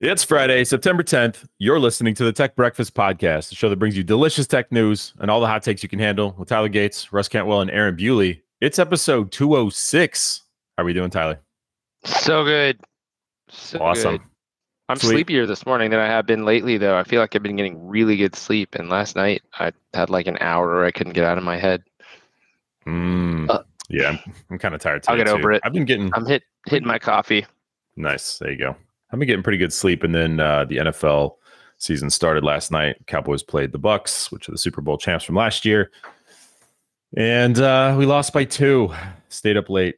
It's Friday, September 10th. You're listening to the Tech Breakfast Podcast, the show that brings you delicious tech news and all the hot takes you can handle with Tyler Gates, Russ Cantwell, and Aaron Bewley. It's episode 206. How are we doing, Tyler? So good. So awesome. Good. I'm Sweet. sleepier this morning than I have been lately, though. I feel like I've been getting really good sleep. And last night I had like an hour where I couldn't get out of my head. Mm, Uh, yeah, I'm, I'm kind of tired I'll get over it. I've been getting I'm hit hitting my coffee. nice. There you go. I've been getting pretty good sleep, and then uh, the NFL season started last night. Cowboys played the Bucks, which are the Super Bowl champs from last year, and uh, we lost by two. Stayed up late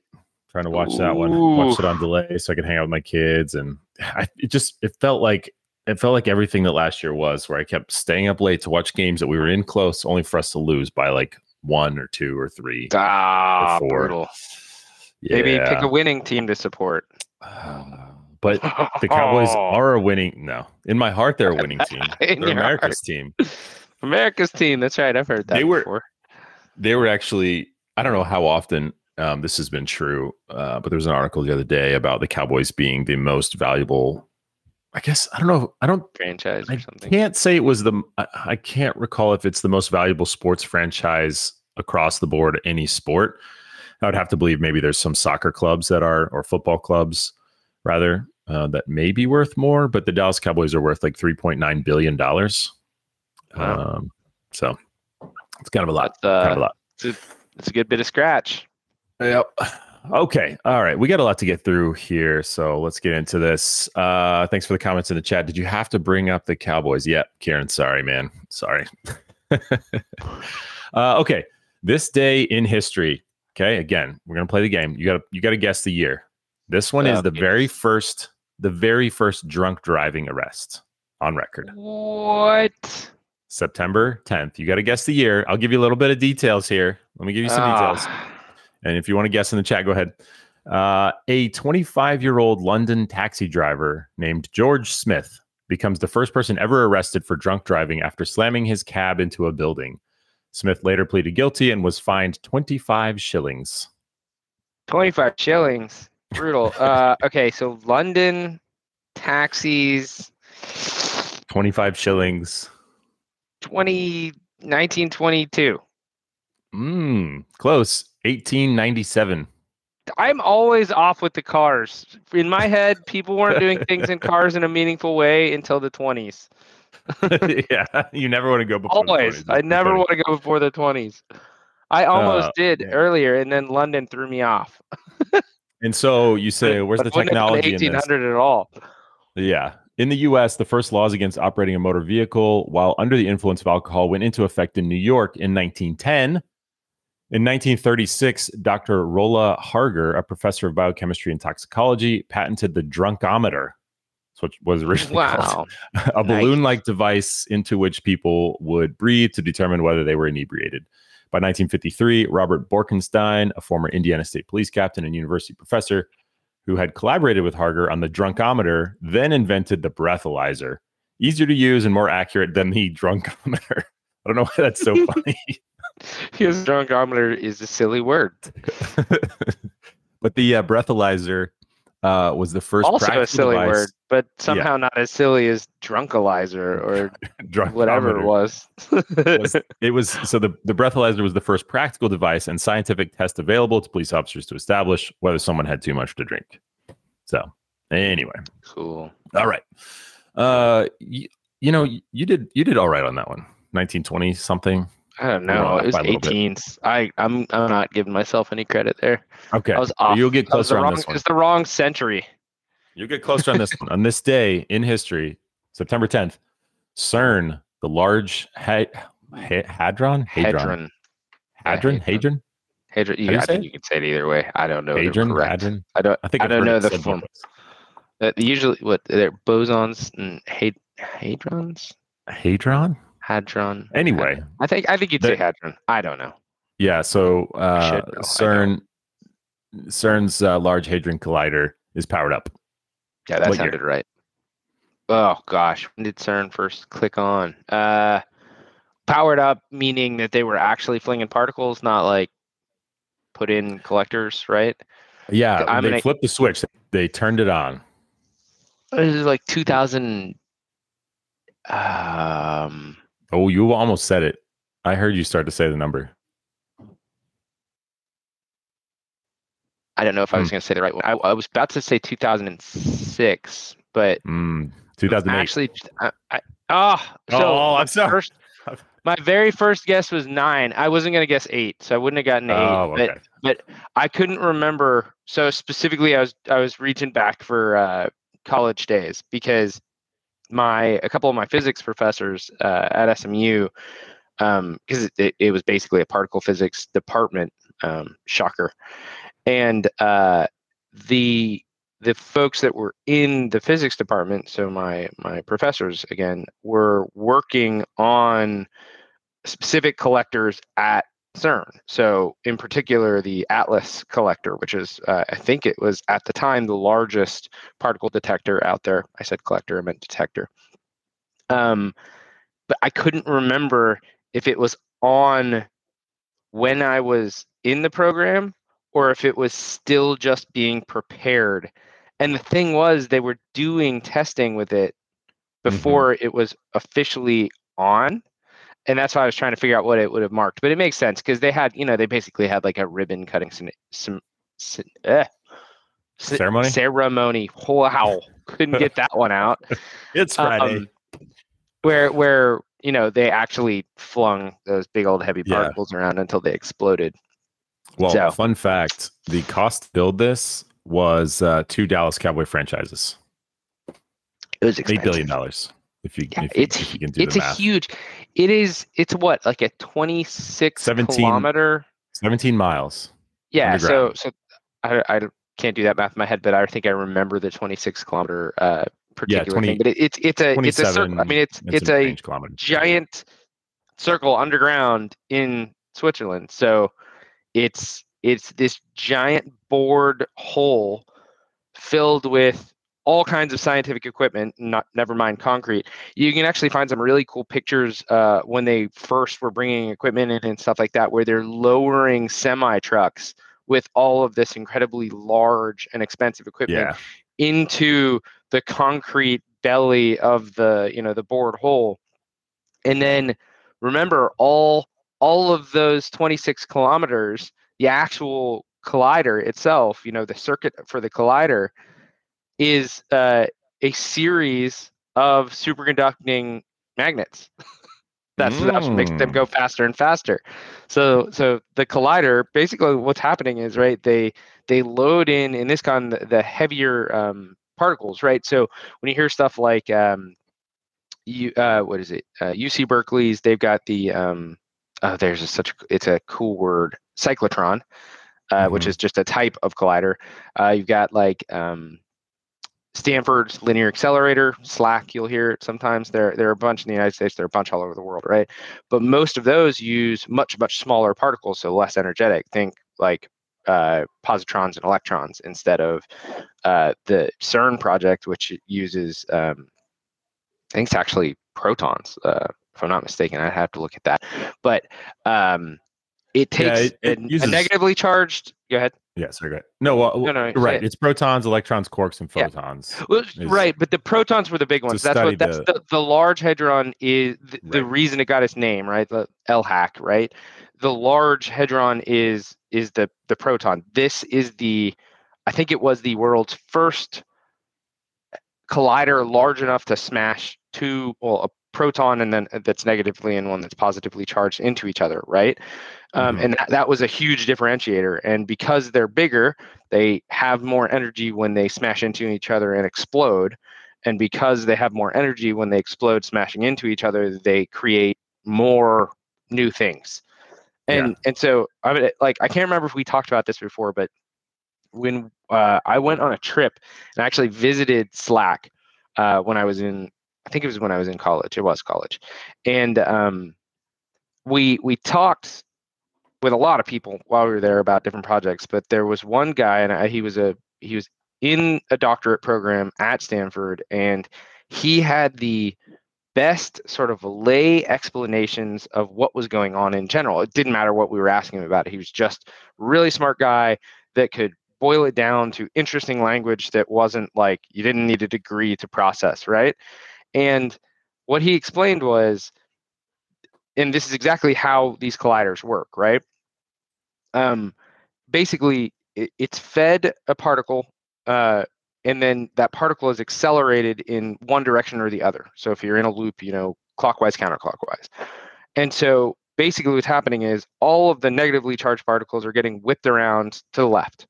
trying to watch that one. Watched it on delay so I could hang out with my kids, and I, it just it felt like it felt like everything that last year was, where I kept staying up late to watch games that we were in close, only for us to lose by like one or two or three. Ah, four. brutal. Maybe pick a winning team to support. but the Cowboys are a winning. No, in my heart, they're a winning team. They're America's team. America's team. That's right. I've heard that They were- before. They were actually. I don't know how often um, this has been true, uh, but there was an article the other day about the Cowboys being the most valuable. I guess I don't know. I don't. franchise or I can't say it was the. I, I can't recall if it's the most valuable sports franchise across the board, any sport. I would have to believe maybe there's some soccer clubs that are, or football clubs rather, uh, that may be worth more. But the Dallas Cowboys are worth like 3.9 billion dollars. Wow. Um, so it's kind of a lot. Uh, kind of a lot. It's a, it's a good bit of scratch. Yep. Okay. All right. We got a lot to get through here. So let's get into this. Uh, thanks for the comments in the chat. Did you have to bring up the Cowboys? Yep. Karen, sorry, man. Sorry. uh, okay. This day in history. Okay. Again, we're gonna play the game. You gotta you gotta guess the year. This one is the very first, the very first drunk driving arrest on record. What? September 10th. You got to guess the year. I'll give you a little bit of details here. Let me give you some details. Ah, And if you want to guess in the chat, go ahead. Uh, a 25 year old London taxi driver named George Smith becomes the first person ever arrested for drunk driving after slamming his cab into a building. Smith later pleaded guilty and was fined 25 shillings. 25 shillings. Brutal. Uh, okay, so London taxis 25 shillings. 20, 1922. Mmm, close. 1897. I'm always off with the cars. In my head, people weren't doing things in cars in a meaningful way until the 20s. yeah, you never want to go before. the Always. 20s. I never want to go before the 20s. I almost Uh, did yeah. earlier, and then London threw me off. And so you say, where's the But I wouldn't have done technology in this? 1800 at all. Yeah. In the US, the first laws against operating a motor vehicle while under the influence of alcohol went into effect in New York in 1910. In 1936, Dr. Rolla Harger, a professor of biochemistry and toxicology, patented the drunkometer. which was originally called Wow. a Nice. balloon like device into which people would breathe to determine whether they were inebriated. By 1953, Robert Borkenstein, a former Indiana State Police captain and university professor who had collaborated with Harger on the drunkometer, then invented the breathalyzer, easier to use and more accurate than the drunkometer. I don't know why that's so funny. Because drunkometer is a silly word. but the uh, breathalyzer uh, was the first also a silly device- word, but somehow not as silly as drunkalizer or whatever it was. was it was so the, the breathalyzer was the first practical device and scientific test available to police officers to establish whether someone had too much to drink. So anyway, cool. all right. Uh you, you know, you did you did all right on that one. 1920 something. I don't know. It was by a little bit. 18s. I I'm I'm not giving myself any credit there. Okay. I was off. You'll get closer on wrong, this one. It's the wrong century. You'll get closer on this one. On this day in history, September 10th, CERN, the large ha- ha- hadron, hadron, Hadron. hadron, Yeah, hadron, Hadron. do You, you I think you can say it either way. I don't know. hadron, hadron. I don't. I think I I've don't know the form. Uh, usually, what they're bosons and had, hadrons, Hadron. Hadron. Anyway, I think I think you'd say hadron. I don't know. Yeah, so uh, know, CERN, CERN's uh, Large Hadron Collider is powered up. Yeah, that What year? sounded right. Oh gosh, when did CERN first click on? Uh, powered up, meaning that they were actually flinging particles, not like put in collectors, right? Yeah, I'm they gonna- flipped the switch. They turned it on. it was like 2000. Um, Oh, you almost said it. I heard you start to say the number. I don't know if I was Hmm. going to say the right one. I, I was about to say 2006, but Mm, 2008. actually, I, I, oh, so oh, my I'm sorry. first, my very first guess was nine. I wasn't going to guess eight, so I wouldn't have gotten eight. Oh, but okay. but I couldn't remember. So specifically, I was I was reaching back for uh, college days because my a couple of my physics professors uh, at SMU, because it, it was basically a particle physics department. Um, shocker, and uh, the the folks that were in the physics department, so my my professors again, were working on specific collectors at CERN. So, in particular, the Atlas collector, which is, uh, I think it was at the time the largest particle detector out there. I said collector, I meant detector. Um, but I couldn't remember if it was on when I was in the program or if it was still just being prepared. And the thing was, they were doing testing with it before it was officially on and that's why I was trying to figure out what it would have marked. But it makes sense because they had, you know, they basically had like a ribbon cutting some, some, some c- Ceremony? ceremony. Wow, couldn't get that one out. It's Friday. Um, where where you know they actually flung those big old heavy Yeah. particles around until they exploded. well, so- fun fact: the cost to build this was uh, two Dallas Cowboy franchises, It was eight expensive. billion dollars. If you, Yeah, if you, it's if you can do it's a math. huge. It is. It's what like a twenty six 17 kilometer. 17 miles. Yeah, so so I, I can't do that math in my head, but I think I remember the 26 kilometer uh, particular 20 thing. But it, it's it's a it's a circle. I mean, it's it's a kilometers. giant circle underground in Switzerland. So it's it's this giant bored hole filled with all kinds of scientific equipment, not never mind concrete. You can actually find some really cool pictures uh, when they first were bringing equipment in and stuff like that, where they're lowering semi trucks with all of this incredibly large and expensive equipment Yeah, into the concrete belly of the you know the bored hole and then remember all all of those 26 kilometers the actual collider itself you know the circuit for the collider is uh, a series of superconducting magnets. That's, that's what makes them Mm. go faster and faster. So so the collider basically what's happening is right they they load in in this con the, the heavier um, particles right? So when you hear stuff like um, you uh, what is it? Uh, uc berkeley's they've got the um, oh, there's a, such a, it's a cool word cyclotron uh, which Mhm. is just a type of collider. Uh, you've got like um, Stanford's linear accelerator, SLAC, you'll hear it sometimes. There, there are a bunch in the United States, there are a bunch all over the world, right? But most of those use much, much smaller particles, so less energetic. Think like uh, positrons and electrons instead of uh, the CERN project, which uses, um, I think it's actually protons, uh, if I'm not mistaken. I have to look at that. But um, it Yeah, takes it- it a- a, negatively charged. Go ahead. yeah. Sorry, go ahead. No, well, No, no, right. it. It's protons, electrons, quarks, and Yeah. photons. Well, is right, but the protons were the big ones. That's what that's the- the, the large hadron is the, the reason it got its name, right? The LHAC, right? The large hadron is is the the proton. This is the I think it was the world's first collider large enough to smash two well a proton and then uh, that's negatively and one that's positively charged into each other, right? Um, Mhm. And that, that was a huge differentiator. And because they're bigger, they have more energy when they smash into each other and explode. And because they have more energy when they explode, smashing into each other, they create more new things. And and so I mean, like I can't remember if we talked about this before, but when uh, I went on a trip and actually visited SLAC uh, when I was in, I think it was when I was in college. It was college, and um, we we talked with a lot of people while we were there about different projects. But there was one guy, and I, he was a he was in a doctorate program at Stanford, and he had the best sort of lay explanations of what was going on in general. It didn't matter what we were asking him about. He was just really smart guy that could boil it down to interesting language that wasn't like you didn't need a degree to process, right? And what he explained was, and this is exactly how these colliders work, right? Um, basically, it, it's fed a particle, uh, and then that particle is accelerated in one direction or the other. So if you're in a loop, you know, clockwise, counterclockwise. And so basically what's happening is all of the negatively charged particles are getting whipped around to the left.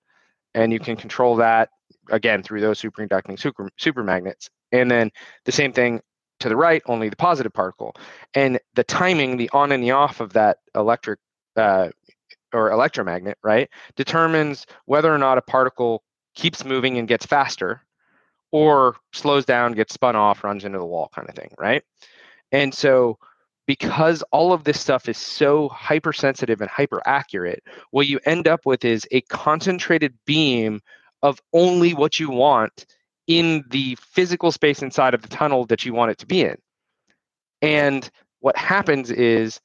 And you can control that again through those superconducting super super magnets. And then the same thing to the right, only the positive particle. And the timing, the on and the off of that electric uh, or electromagnet, right, determines whether or not a particle keeps moving and gets faster or slows down, gets spun off, runs into the wall kind of thing, right? And so because all of this stuff is so hypersensitive and hyper accurate, what you end up with is a concentrated beam of only what you want in the physical space inside of the tunnel that you want it to be in. And what happens is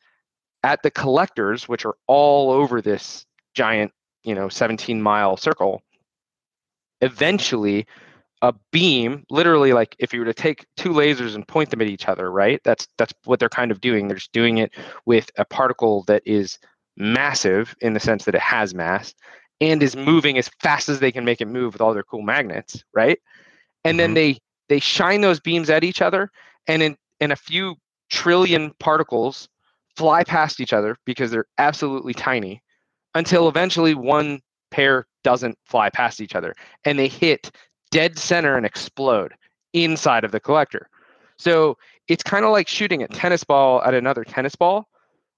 at the collectors, which are all over this giant, you know, 17 mile circle, eventually a beam literally like if you were to take two lasers and point them at each other right? That's that's what they're kind of doing. They're just doing it with a particle that is massive in the sense that it has mass and is moving as fast as they can make it move with all their cool magnets right and mm-hmm. then they they shine those beams at each other and in in a few trillion particles fly past each other because they're absolutely tiny until eventually one pair doesn't fly past each other and they hit dead center and explode inside of the collector. So it's kind of like shooting a tennis ball at another tennis ball,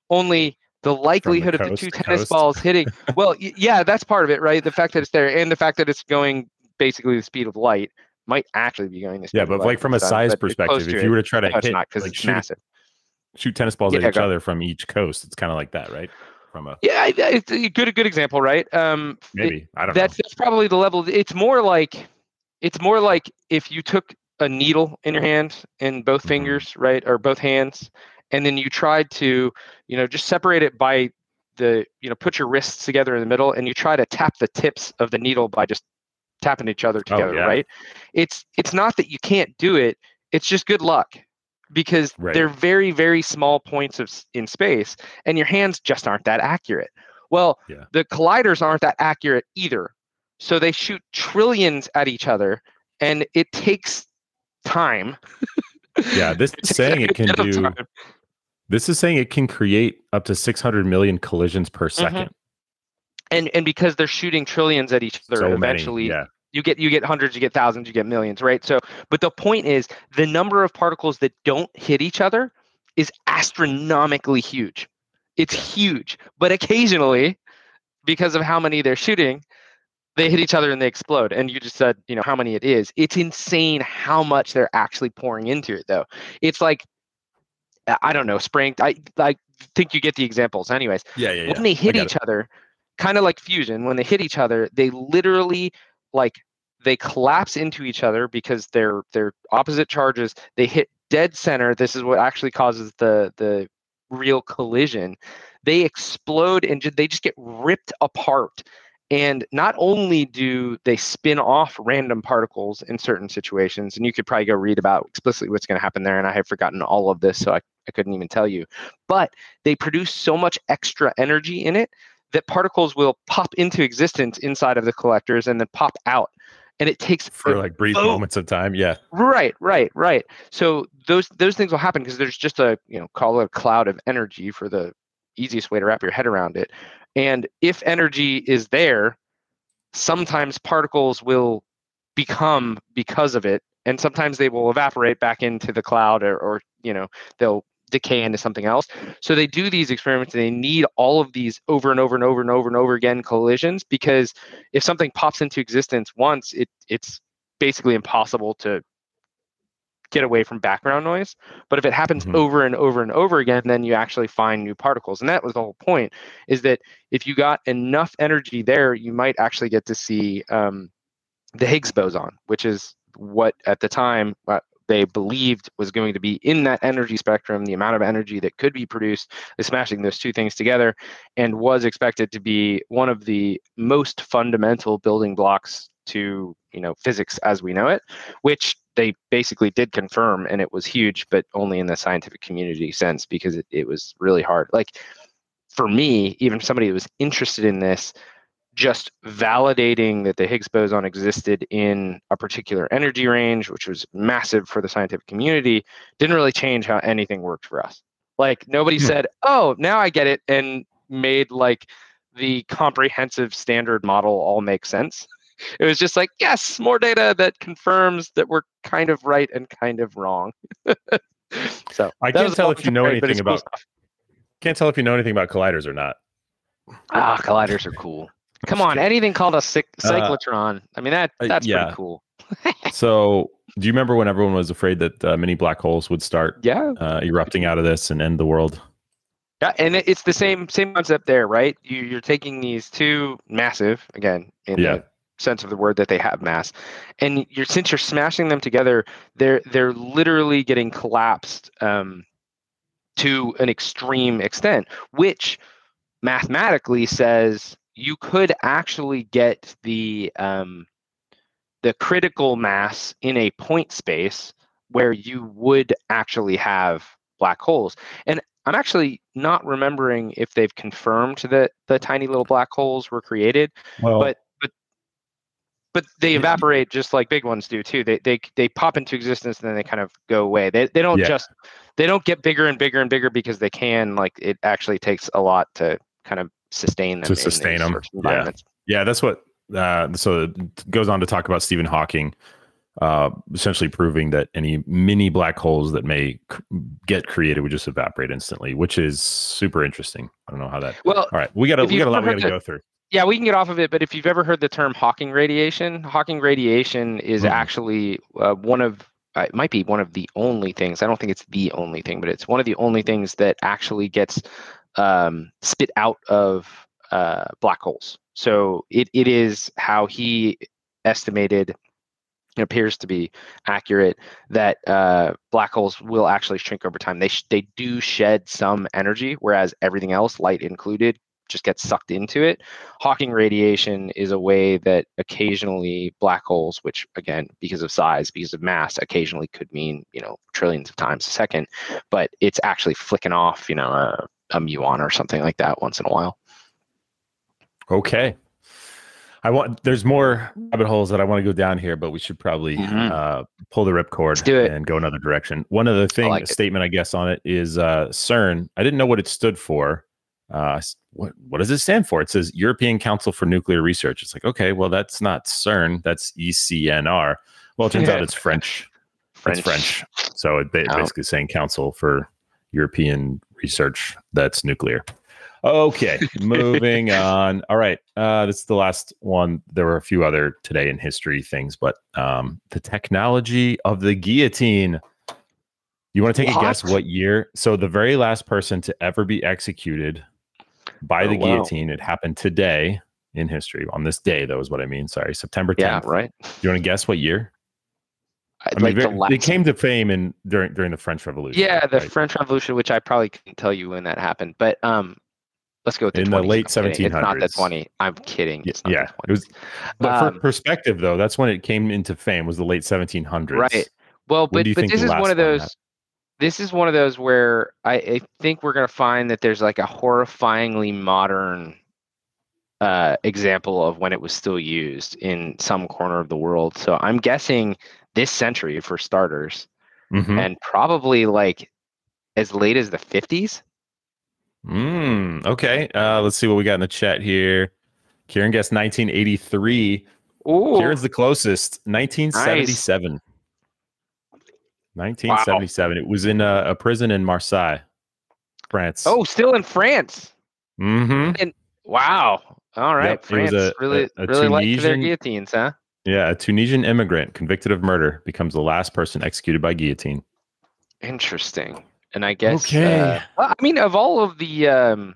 only the likelihood the of the two tennis coast. balls hitting. Well, yeah, that's part of it, right? The fact that it's there and the fact that it's going basically the speed of light might actually be going speed. Yeah, but like from a size perspective, if you were to try to hit, not like it's shoot, massive. shoot tennis balls yeah, at each other from each coast, it's kind of like that, right? From a yeah, it's a good a good example, right? Um, maybe it, I don't that's, know. That's probably the level. It's more like it's more like if you took a needle in your hand in both mm-hmm. fingers, right, or both hands, and then you tried to, you know, just separate it by the, you know, put your wrists together in the middle, and you try to tap the tips of the needle by just tapping each other oh, together, oh, yeah. right? It's it's not that you can't do it; it's just good luck because right. they're very very small points of in space, and your hands just aren't that accurate. Well, yeah. the colliders aren't that accurate either. So they shoot trillions at each other, and it takes time. yeah, this is saying it can do. This is saying it can create up to 600 million collisions per 2nd mm-hmm. And and because they're shooting trillions at each other, so eventually many, yeah. you get you get hundreds, you get thousands, you get millions, right? So, but the point is, the number of particles that don't hit each other is astronomically huge. It's huge, but occasionally, because of how many they're shooting, they hit each other and they explode. And you just said, you know, how many it is. It's insane how much they're actually pouring into it, though. It's like, I don't know, spraying. I I think you get the examples, anyways. Yeah, yeah. yeah. When they hit each it. other, kind of like fusion, when they hit each other, they literally like they collapse into each other because they're they're opposite charges. They hit dead center. This is what actually causes the the real collision. They explode and they just get ripped apart and not only do they spin off random particles in certain situations, and you could probably go read about explicitly what's going to happen there, and I have forgotten all of this, so I, I couldn't even tell you. But they produce so much extra energy in it that particles will pop into existence inside of the collectors and then pop out. And it takes for like brief moments of time. Yeah. Right, right, right. So those those things will happen because there's just a, you know, call it a cloud of energy for the easiest way to wrap your head around it. And if energy is there, sometimes particles will become because of it, and sometimes they will evaporate back into the cloud or, or you know, they'll decay into something else. So they do these experiments and they need all of these over and over and over and over and over again collisions because if something pops into existence once, it it's basically impossible to get away from background noise. But if it happens mm-hmm. over and over and over again, then you actually find new particles. And that was the whole point is that if you got enough energy there, you might actually get to see um, the Higgs boson, which is what at the time, they believed was going to be in that energy spectrum, the amount of energy that could be produced, is smashing those two things together, and was expected to be one of the most fundamental building blocks to you know physics as we know it, which they basically did confirm, and it was huge, but only in the scientific community sense because it, it was really hard. Like for me, even somebody that was interested in this, just validating that the Higgs boson existed in a particular energy range, which was massive for the scientific community, didn't really change how anything worked for us. Like nobody hmm. said, "Oh, now I get it," and made like the comprehensive standard model all make sense. It was just like, yes, more data that confirms that we're kind of right and kind of wrong. so I can't tell if you know anything about. Cool can't tell if you know anything about colliders or not. Ah, colliders are cool. Come on, anything called a cyc- uh, cyclotron. Uh, I mean that uh, that's yeah. pretty cool. so, do you remember when everyone was afraid that uh, mini black holes would start yeah. Uh, erupting out of this and end the world? Yeah, and it's the same same concept there, right? You, are taking these two massive, again, in yeah. the sense of the word that they have mass, and you're since you're smashing them together, they're they're literally getting collapsed um, to an extreme extent, which mathematically says you could actually get the um, the critical mass in a point space where you would actually have black holes. And I'm actually not remembering if they've confirmed that the tiny little black holes were created, well, but but but they evaporate just like big ones do too. They they they pop into existence and then they kind of go away. They they don't yeah. just they don't get bigger and bigger and bigger because they can. Like it actually takes a lot to kind of sustain them to sustain them. Yeah, yeah, that's what. Uh, so it goes on to talk about Stephen Hawking, uh, essentially proving that any mini black holes that may c- get created would just evaporate instantly, which is super interesting. I don't know how that. Well, all right, we got we got a lot we got to go through. Yeah, we can get off of it, but if you've ever heard the term Hawking radiation, Hawking radiation is mm. actually uh, one of uh, it might be one of the only things. I don't think it's the only thing, but it's one of the only things that actually gets um, spit out of uh, black holes. So it, it is how he estimated it appears to be accurate that uh, black holes will actually shrink over time. They sh- they do shed some energy, whereas everything else, light included, just gets sucked into it. Hawking radiation is a way that occasionally black holes, which again, because of size, because of mass, occasionally could mean, you know, trillions of times a second, but it's actually flicking off, you know, a, a muon or something like that once in a while. Okay. I want there's more rabbit holes that I want to go down here, but we should probably mm-hmm. uh, pull the ripcord and go another direction. One of the thing like statement I guess on it is uh, CERN. I didn't know what it stood for, uh, what what does it stand for? It says European Council for Nuclear Research. It's like, okay, well, that's not CERN, that's ECNR. Well, it turns out it's French. French. It's French. So it ba- oh. basically saying Council for European Research that's nuclear. Okay, moving on. All right, uh, this is the last one. There were a few other today in history things, but um, the technology of the guillotine. You want to take what? a guess what year? So the very last person to ever be executed by oh, the guillotine. Wow. It happened today in history. On this day, That was what I mean. Sorry, September 10th. Yeah, right. Do you want to guess what year? I mean, like they came to fame in during during the French Revolution. Yeah, the right? French Revolution, which I probably couldn't tell you when that happened, but um, let's go with the in 20s. the late 1700s. It's not the 20. I'm kidding. yeah, it was. But um, for perspective, though, that's when it came into fame. Was the late 1700s. Right. Well, but but this is one of those this is one of those where I, I think we're going to find that there's like a horrifyingly modern uh, example of when it was still used in some corner of the world. So I'm guessing this century for starters, mm-hmm. and probably like as late as the 50s. Mm, okay. Uh, let's see what we got in the chat here. Kieran guessed 1983. Ooh. Kieran's the closest. 1977. Nice. 1977. Wow. It was in a, a, prison in Marseille, France. Oh, still in France. Mm-hmm. And wow. All right. Yep. France a, really, a, really like their guillotines, huh? Yeah, a Tunisian immigrant convicted of murder becomes the last person executed by guillotine. Interesting. And I guess okay. Uh, well, I mean, of all of the um,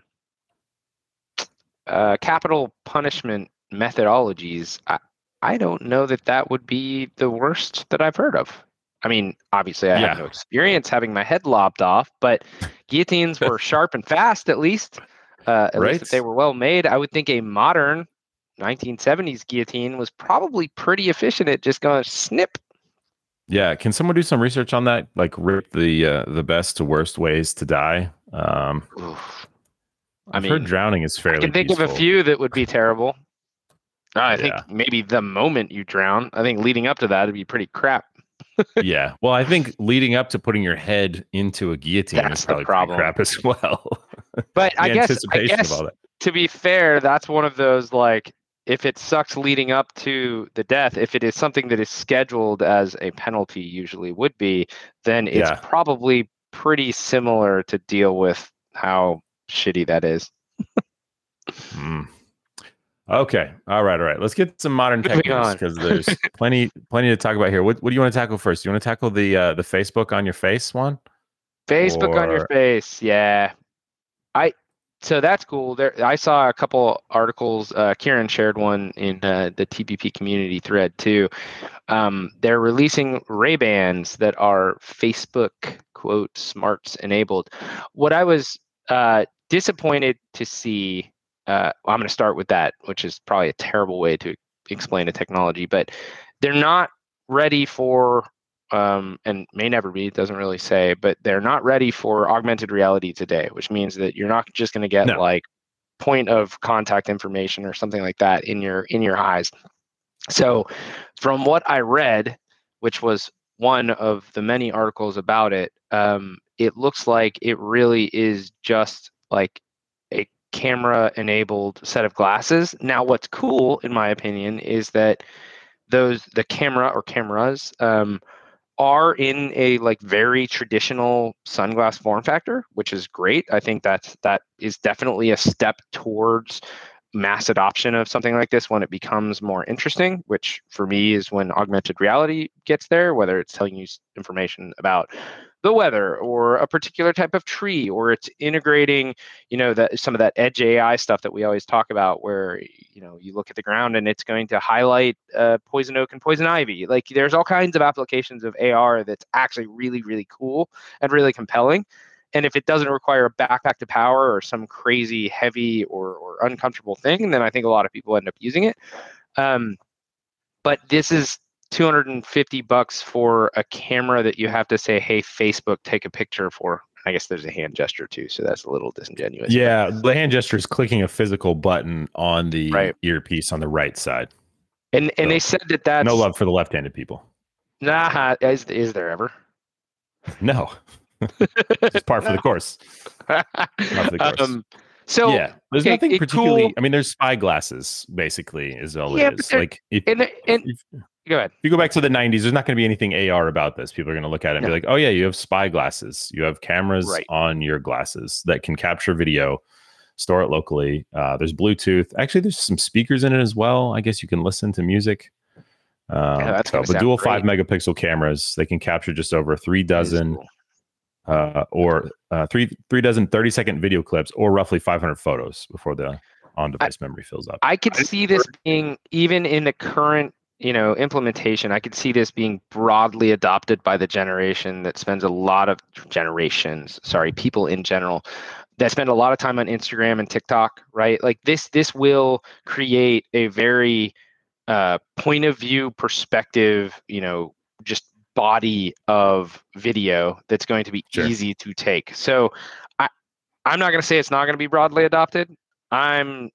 uh, capital punishment methodologies, I, I don't know that that would be the worst that I've heard of. I mean, obviously, I Yeah. have no experience having my head lopped off, but guillotines were sharp and fast, at least. Uh, at least if they were well made. I would think a modern 1970s guillotine was probably pretty efficient at just going snip. Yeah, can someone do some research on that? Like rip the uh, the best to worst ways to die. Um, Oof. I I've heard mean, drowning is fairly. I can think of a few that would be terrible. I think maybe the moment you drown. I think leading up to that would be pretty crap. yeah, well, I think leading up to putting your head into a guillotine That's is probably problem. crap as well. But I guess I guess all that. to be fair, that's one of those like if it sucks leading up to the death, if it is something that is scheduled as a penalty usually would be, then it's Yeah. probably pretty similar to deal with how shitty that is. Mm. Okay. All right. All right. Let's get some modern tech Moving news on. because there's plenty plenty to talk about here. What What do you want to tackle first? Do You want to tackle the uh, the Facebook on your face one? Facebook on your face, yeah. I so that's cool. There, I saw a couple articles. Uh, Kieran shared one in uh, the TBP community thread too. Um, they're releasing Ray Bans that are Facebook quote smarts enabled. What I was uh, disappointed to see. Uh, well, I'm going to start with that, which is probably a terrible way to explain a technology, but they're not ready for um, and may never be, it doesn't really say, but they're not ready for augmented reality today, which means that you're not just going to get No. like point of contact information or something like that in your in your eyes. So from what I read, which was one of the many articles about it, um, it looks like it really is just like a camera enabled set of glasses. Now, what's cool, in my opinion, is that those the camera or cameras um, are in a like very traditional sunglass form factor, which is great. I think that's that is definitely a step towards mass adoption of something like this when it becomes more interesting, which for me is when augmented reality gets there, whether it's telling you information about the weather or a particular type of tree or it's integrating you know that some of that edge ai stuff that we always talk about where you know you look at the ground and it's going to highlight uh, poison oak and poison ivy. Like there's all kinds of applications of ar that's actually really really cool and really compelling. And if it doesn't require a backpack to power or some crazy heavy or, or uncomfortable thing then i think a lot of people end up using it. Um, but this is 250 bucks for a camera that you have to say hey facebook take a picture for i guess there's a hand gesture too so that's a little disingenuous Yeah, the hand gesture is clicking a physical button on the Right. earpiece on the right side. and and they said that that's no love for the left-handed people. nah is, is there ever No, it's par for the course. for the course. um, so yeah, there's okay, nothing particularly. cool- I mean, there's spy glasses. Basically, is all Yeah, it is. Like if, and and if go ahead you go back to the 90s, there's not going to be anything AR about this. People are going to look at it and No. be like, "Oh yeah, you have spy glasses. You have cameras Right. on your glasses that can capture video." Store it locally. Uh, there's Bluetooth. Actually, there's some speakers in it as well. I guess you can listen to music. Um, that's so, gonna but dual great. five megapixel cameras. They can capture just over three dozen cool. uh, or uh, three three dozen 30 second video clips or roughly 500 photos before the on device memory fills up. I could see this being even in the current, you know, implementation. I could see this being broadly adopted by the generation that spends a lot of generations, sorry, people in general that spend a lot of time on Instagram and TikTok, right? Like this, this will create a very uh, point of view perspective, you know, just body of video that's going to be Sure. easy to take. So I, I'm not going to say it's not going to be broadly adopted. I'm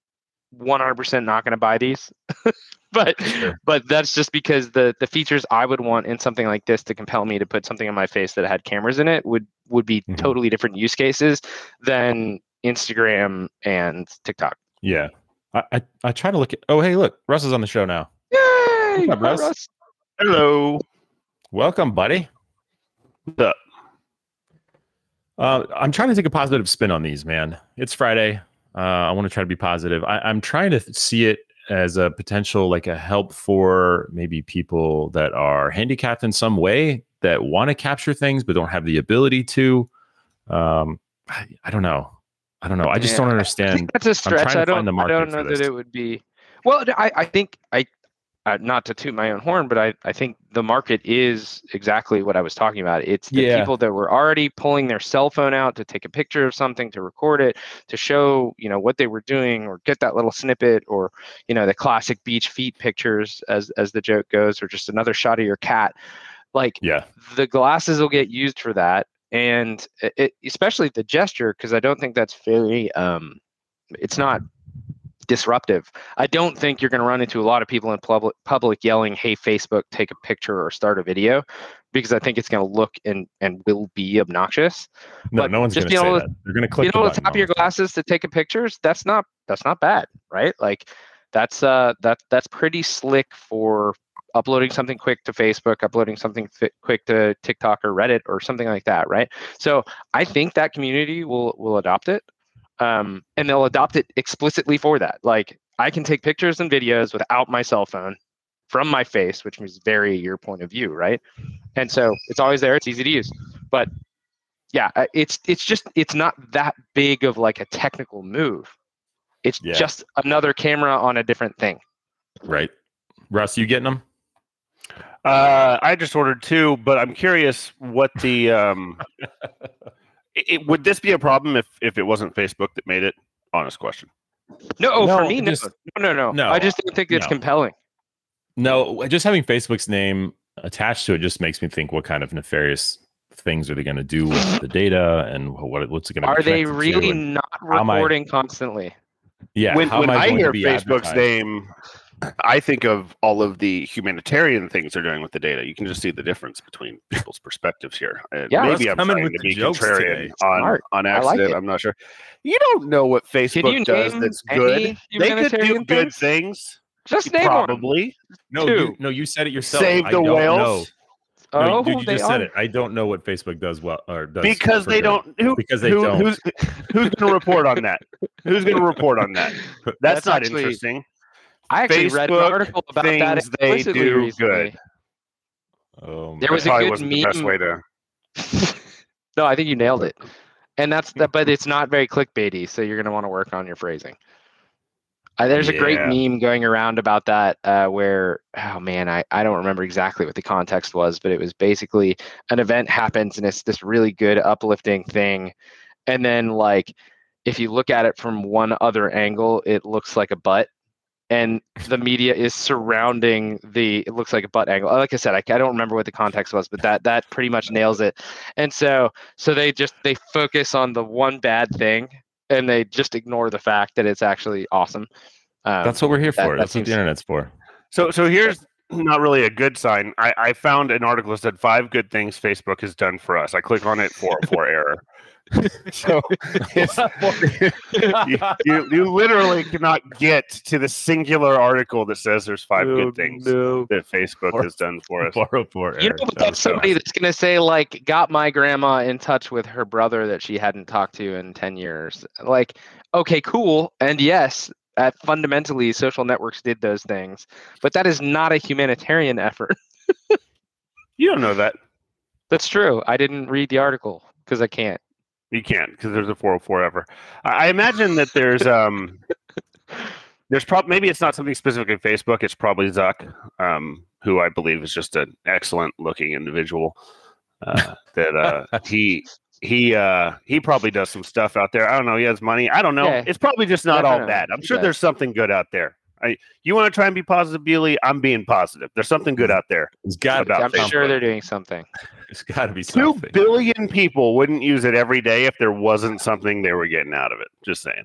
100% not going to buy these. but Sure. but that's just because the the features I would want in something like this to compel me to put something on my face that had cameras in it would would be Mhm. totally different use cases than Instagram and TikTok. Yeah. I, I, I try to look at oh hey look, Russ is on the show now. Yay! What's up, Hi, Russ? Russ. Hello. Welcome, buddy. What's up? Uh, I'm trying to take a positive spin on these, man. It's Friday. Uh, I want to try to be positive. I, I'm trying to see it as a potential, like a help for maybe people that are handicapped in some way that want to capture things but don't have the ability to. Um, I, I don't know. I don't know. I just Yeah, don't understand. that's a trying stretch. to I don't. I don't know that it would be. Well, I, I think I uh, not to toot my own horn, but I, I think the market is exactly what I was talking about. It's the Yeah. people that were already pulling their cell phone out to take a picture of something, to record it, to show you know what they were doing, or get that little snippet, or you know the classic beach feet pictures, as as the joke goes, or just another shot of your cat. Like Yeah. the glasses will get used for that, and it, especially the gesture, because I don't think that's very um, it's not disruptive. I don't think you're going to run into a lot of people in public public yelling, "Hey, Facebook, take a picture or start a video," because I think it's going to look and and will be obnoxious. No, But no one's just going to say able, that. They're going to click you know, the button. top of your glasses to take a pictures. That's not that's not bad, right? Like that's uh that that's pretty slick for uploading something quick to Facebook, uploading something fi- quick to TikTok or Reddit or something like that, right? So I think that community will will adopt it, um, and they'll adopt it explicitly for that. Like I can take pictures and videos without my cell phone from my face, which means vary your point of view, right? And so it's always there. It's easy to use, but yeah, uh, it's it's just it's not that big of like a technical move. It's Yeah. just another camera on a different thing. Right. Russ, you getting them? Uh, I just ordered two, but I'm curious what the um. it, it- would this be a problem if if it wasn't Facebook that made it? Honest question. No, oh, for me, no, just- no, no, no. no, I just don't think it's no. compelling. No, just having Facebook's name attached to it just makes me think what kind of nefarious things are they going to do with the data and what what's it going to Are they really not how am I- reporting constantly? yeah when when am I, hear Facebook's name, I think of all of the humanitarian things they're doing with the data. You can just see the difference between people's perspectives here. And Yeah. maybe I'm coming trying with to the be jokes contrarian today. on Smart. on I like accident. I'm not sure. You don't know what Facebook does that's good. They could do humanitarian good things? things. Just name one. Probably no you, no you said it yourself save I the don't know. whales No, Oh, dude, you they just said are. it. I don't know what Facebook does well or does because they don't. Who, Because they who- don't. Who's, who's going to report on that? Who's going to report on that? That's, That's not actually- interesting. I actually read an article about that things they explicitly do recently. good. Oh, There was a Probably good wasn't the best way to. no, I think you nailed it. And that's that, but it's not very clickbaity, so you're gonna want to work on your phrasing. Uh, there's a great meme going around about that uh, where oh man I, I don't remember exactly what the context was but it was basically an event happens and it's this really good uplifting thing and then like if you look at it from one other angle it looks like a butt and the media is surrounding the it looks like a butt angle like i said I, I don't remember what the context was but that that pretty much nails it and so so they just they focus on the one bad thing and they just ignore the fact that it's actually awesome um, That's what we're here that- for. that That's what the internet's for. So, so here's not really a good sign. I, I found an article that said five good things Facebook has done for us. I click on it for for error. so it's, you, you, you literally cannot get to the singular article that says there's five Oh, good things no. that Facebook Or- has done for us. Borrow for You know, but that's somebody that's gonna say like, got my grandma in touch with her brother that she hadn't talked to in ten years. Like, okay, cool, and yes, uh, fundamentally, social networks did those things, but that is not a humanitarian effort. You don't know that. That's true. I didn't read the article because I can't. You can't because there's a 404 ever. I I imagine that there's um there's probably maybe it's not something specific in Facebook. It's probably Zuck, um, who I believe is just an excellent looking individual. Uh, that uh, he he uh, he probably does some stuff out there. I don't know. He has money. I don't know. Yeah. It's probably just not No, no, all no. bad. I'm He sure does. there's something good out there. I, you want to try and be positive, Beely? I'm being positive. There's something good out there. It's got About I'm Facebook. sure they're doing something. It's got to be Two something. billion people wouldn't use it every day if there wasn't something they were getting out of it. Just saying.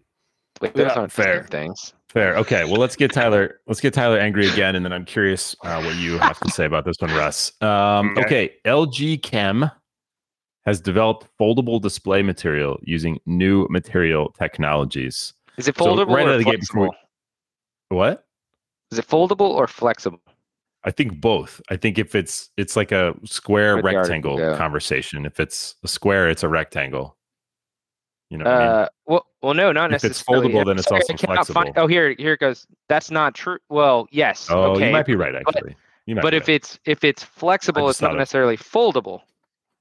Wait, those Yeah, aren't fair. fair things. Fair. Okay. Well, let's get Tyler. Let's get Tyler angry again, and then I'm curious uh, what you have to say about this one, Russ. Um, Okay. okay. LG Chem has developed foldable display material using new material technologies. Is it So, foldable right out or of the gate before flexible? we- What? Is it foldable or flexible? I think both. I think if it's it's like a square Where'd the article rectangle conversation. If it's a square, it's a rectangle. You know what I mean? Uh, well, well, no, not If it's necessarily. foldable, I'm then it's sorry, also cannot find- flexible. oh, here, here it goes. That's not true. Well, yes. oh, okay. you might be right. but- Actually, you might. but be if it's if it's flexible, it's not necessarily foldable.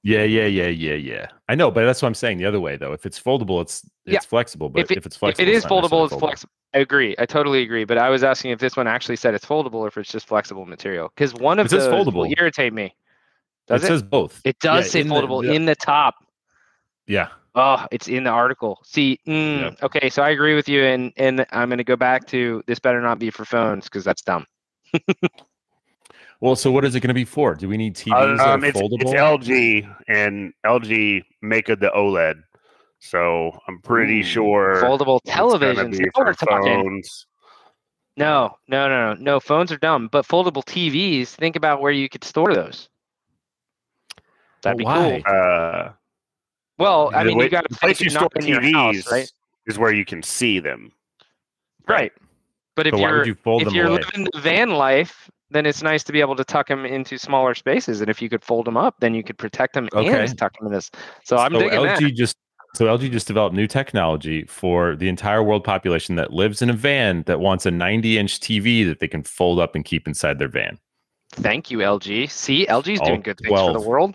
Yeah, yeah, yeah, yeah, yeah. I know, but that's what I'm saying. The other way though, if it's foldable, it's it's Yeah. flexible. But If if, it's flexible, if it is necessarily foldable, it's flexible. I agree. I totally agree. But I was asking if this one actually said it's foldable or if it's just flexible material. Because one of It those will foldable. irritate me. Does it, it? says both. It does Yeah, say the- foldable the- in the top. Yeah, Oh, it's in the article. See, mm, Yeah. okay, so I agree with you, and and I'm going to go back to this better not be for phones because that's dumb. Well, so what is it going to be for? Do we need TVs that Um, are it's, foldable? it's LG, and LG make the OLED. So I'm pretty Ooh. sure Foldable it's televisions. be for phones. No, no, no, no, no. Phones are dumb, but foldable TVs. Think about where you could store those. That'd be why? cool. Uh, Well, I mean, way- you got the place you store TVs house, right? is where you can see them. Right. But if So you're you fold if them you're away? living the van life, then it's nice to be able to tuck them into smaller spaces. And if you could fold them up, then you could protect them Okay. and tuck them in this. So I'm so digging LG that. just so LG just developed new technology for the entire world population that lives in a van that wants a 90 inch TV that they can fold up and keep inside their van. Thank you, LG. See, LG's All doing good things for the world.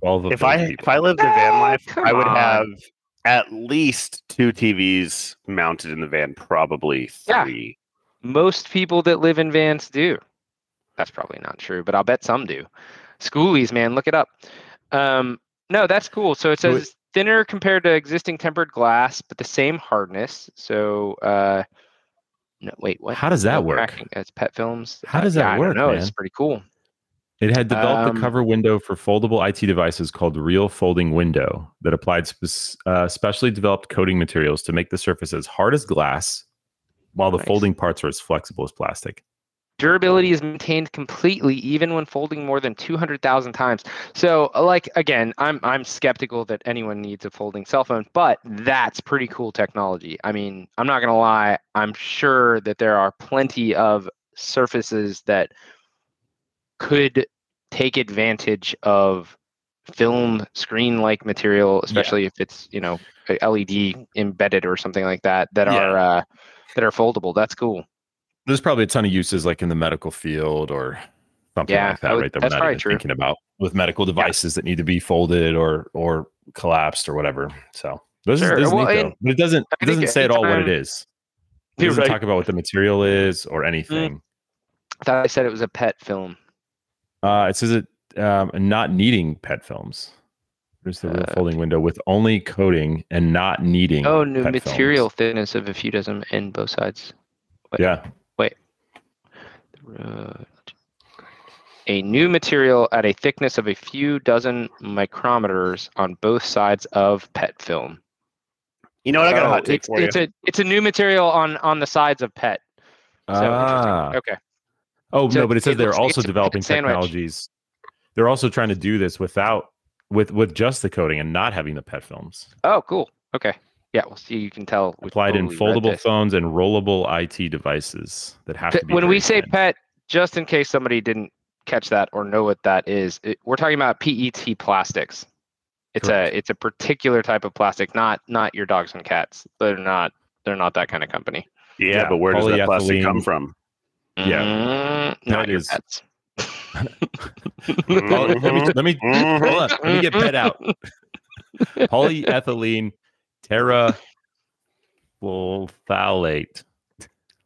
Twelve of If I people. if I lived the van Ah, life, come I would on. have at least two TVs mounted in the van, probably three. Yeah. three. Most people that live in vans do. That's probably not true, but I'll bet some do. Schoolies, man, look it up. Um, no, that's cool. So it says thinner compared to existing tempered glass, but the same hardness. So, uh, no, wait, what? How does that No work? cracking as pet films. How Uh, does yeah, that I work, know. It's pretty cool. It had developed Um, a cover window for foldable IT devices called Real Folding Window that applied spe- uh, specially developed coating materials to make the surface as hard as glass, while the Nice. folding parts are as flexible as plastic. Durability is maintained completely even when folding more than 200,000 times. So, like again, I'm I'm skeptical that anyone needs a folding cell phone, but that's pretty cool technology. I mean, I'm not going to lie, I'm sure that there are plenty of surfaces that could take advantage of film screen like material, especially if it's, you know, LED embedded or something like that that Yeah. are uh, that are foldable. That's cool. There's probably a ton of uses like in the medical field or something Yeah, like that, would- right? That we're not even true. thinking about with medical devices that need to be folded or or collapsed or whatever. So this Sure. is, this is Well, neat, though. but it doesn't it doesn't say at all what it is. It doesn't right. talk about what the material is or anything. I thought I said it was a pet film. Uh, it says it um, not needing pet films. There's the Uh, folding window with only coating and not needing. Oh, new material films. thickness of a few dozen in both sides. Wait. Yeah, Uh, a new material at a thickness of a few dozen micrometers on both sides of PET film. You know what? I got a Oh, hot take it's, for you. it's a it's a new material on on the sides of PET. So Ah. Okay. Oh So no, but it says it they're looks also it's a developing sandwich. technologies. They're also trying to do this without with with just the coating and not having the pet films Oh, cool. Okay. Yeah. Well, see, you can tell. we applied in totally read foldable phones and rollable IT devices that have P- to be. when we say thin. PET, just in case somebody didn't catch that or know what that is, it, we're talking about PET plastics. It's Correct. a it's a particular type of plastic, not not your dogs and cats. They're not they're not that kind of company. yeah, yeah, but where does that plastic come from? Yeah. Mm, That not your is- pets. Let me let me Mhm. hold on. Let me get pet out. Polyethylene terephthalate.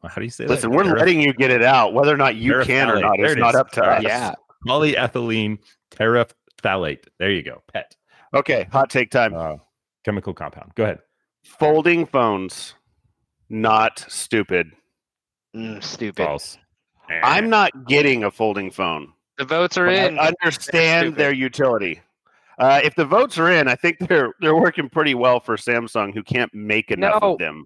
How do you say that? Listen, that? we're Tereph- letting you get it out. Whether or not you can or not it's it not up to us. Yeah. polyethylene terephthalate. There you go. Pet. Okay, hot take time. Uh, chemical compound. Go ahead. Folding phones, not stupid. Mm, stupid. False. I'm not getting a folding phone. The votes are but in. I understand their utility. Uh, if the votes are in, I think they're they're working pretty well for Samsung, who can't make enough No. of them.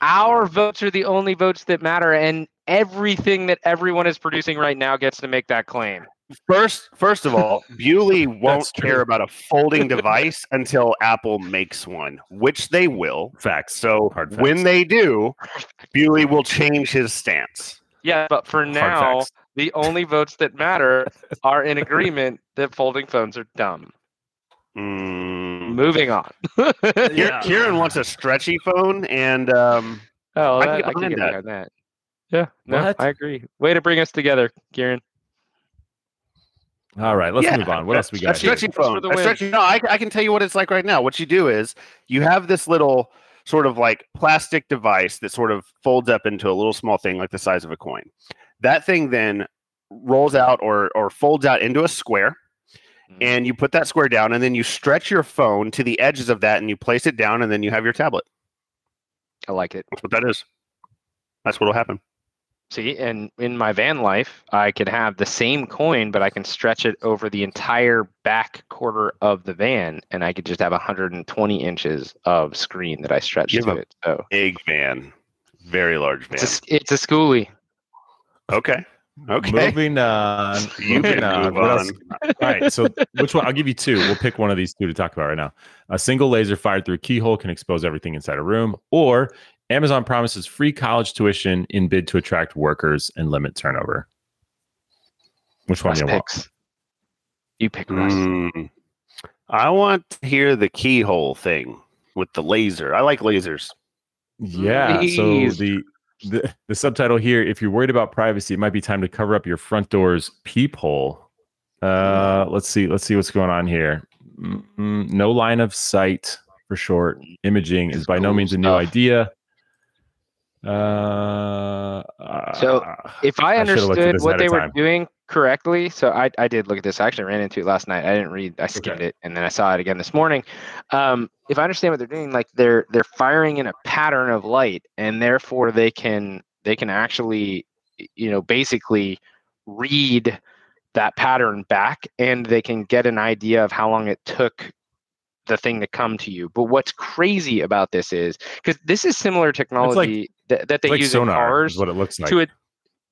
Our votes are the only votes that matter, and everything that everyone is producing right now gets to make that claim. First, first of all, Bewley won't care about a folding device until Apple makes one, which they will. Facts. So Hard when they do, Bewley will change his stance. Yeah, but for now, the only votes that matter are in agreement that folding phones are dumb. Mm. Moving on. Yeah. Kieran wants a stretchy phone, and um, Oh, I can that, get I can get that. behind that. Yeah, no, What? I agree. Way to bring us together, Kieran. All right, let's Yeah, move on. What else we got? here? stretchy That's for phone. A stretchy, no, I, I can tell you what it's like right now. What you do is you have this little sort of like plastic device that sort of folds up into a little small thing like the size of a coin. That thing then rolls out or or folds out into a square. Mm-hmm. and you put that square down and then you stretch your phone to the edges of that and you place it down and then you have your tablet. I like it. That's what that is. That's what'll happen. See, and in my van life, I could have the same coin, but I can stretch it over the entire back quarter of the van, and I could just have 120 inches of screen that I stretch You to it. So Big van. Very large van. it's a, it's a schoolie. Okay. Okay. Moving on. You moving can on. move on. All right. So, which one? I'll give you two. We'll pick one of these two to talk about right now. A single laser fired through a keyhole can expose everything inside a room, or Amazon promises free college tuition in bid to attract workers and limit turnover. Which one Russ do you want? You pick Russ. Mm. I want to hear the keyhole thing with the laser. I like lasers. Yeah. So the, the the subtitle here: If you're worried about privacy, it might be time to cover up your front door's peephole. Uh, let's see. Let's see what's going on here. Mm, no line of sight for short. Imaging is by no means a new idea. Uh, So, uh, If I I should've looked at understood what they were doing correctly, so I, I did look at this. I actually ran into it last night. I didn't read. I skimmed it, and then I saw it again this morning. Um, if I understand what they're doing, like they're they're firing in a pattern of light, and therefore they can they can actually, you know, basically read that pattern back, and they can get an idea of how long it took the thing to come to you. But what's crazy about this is because this is similar technology that, that they like use sonar in cars is what it looks like. to it.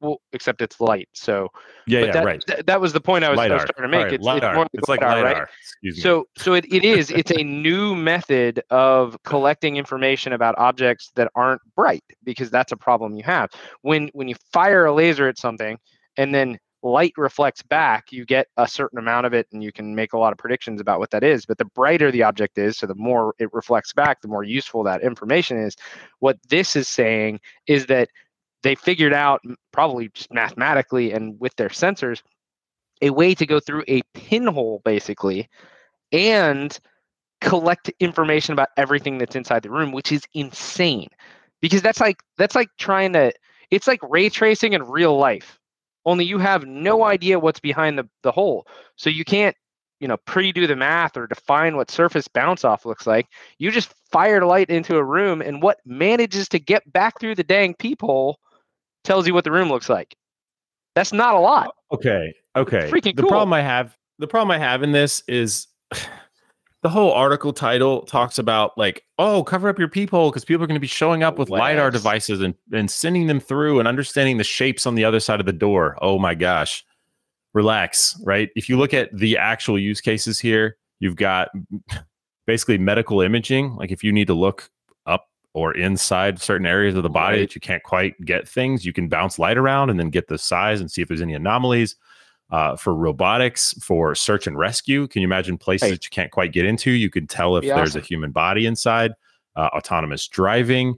Well, except it's light. So yeah, but yeah, that, right. th- that was the point I was, I was trying to make. right, it's, lidar. it's more It's like lidar, lidar. right? Excuse me. So, so it, it is. It's a new method of collecting information about objects that aren't bright, because that's a problem you have. When when you fire a laser at something, and then light reflects back, you get a certain amount of it, and you can make a lot of predictions about what that is. But the brighter the object is, so the more it reflects back, the more useful that information is. What this is saying is that they figured out, probably just mathematically and with their sensors, a way to go through a pinhole basically and collect information about everything that's inside the room, which is insane. Because that's like that's like trying to it's like ray tracing in real life. Only you have no idea what's behind the, the hole. So you can't, you know, pre-do the math or define what surface bounce off looks like. You just fired light into a room and what manages to get back through the dang peephole tells you what the room looks like. That's not a lot. Okay. Okay. freaking the cool. problem I have, the problem I have in this is the whole article title talks about like, oh, cover up your peephole because people are going to be showing up with lidar devices and and sending them through and understanding the shapes on the other side of the door. Oh my gosh, relax. Right. If you look at the actual use cases here, you've got basically medical imaging. Like if you need to look up or inside certain areas of the body Right. that you can't quite get things, you can bounce light around and then get the size and see if there's any anomalies. Uh, for robotics, for search and rescue, can you imagine places Hey. that you can't quite get into? You can tell if Be there's a human body inside. Uh, autonomous driving,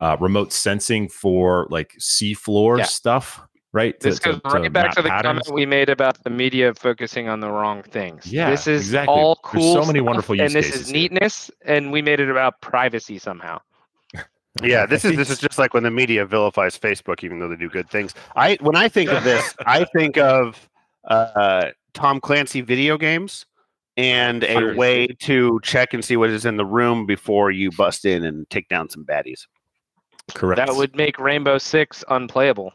uh, remote sensing for like seafloor Yeah. stuff, right? This goes right back to the patterns. comment we made about the media focusing on the wrong things. Yeah, this is exactly. all There's cool. so many stuff, wonderful and this cases is here. neatness, and we made it about privacy somehow. Yeah, this is this is just like when the media vilifies Facebook, even though they do good things. I when I think of this, I think of uh, Tom Clancy video games and a way to check and see what is in the room before you bust in and take down some baddies. correct. That would make Rainbow Six unplayable.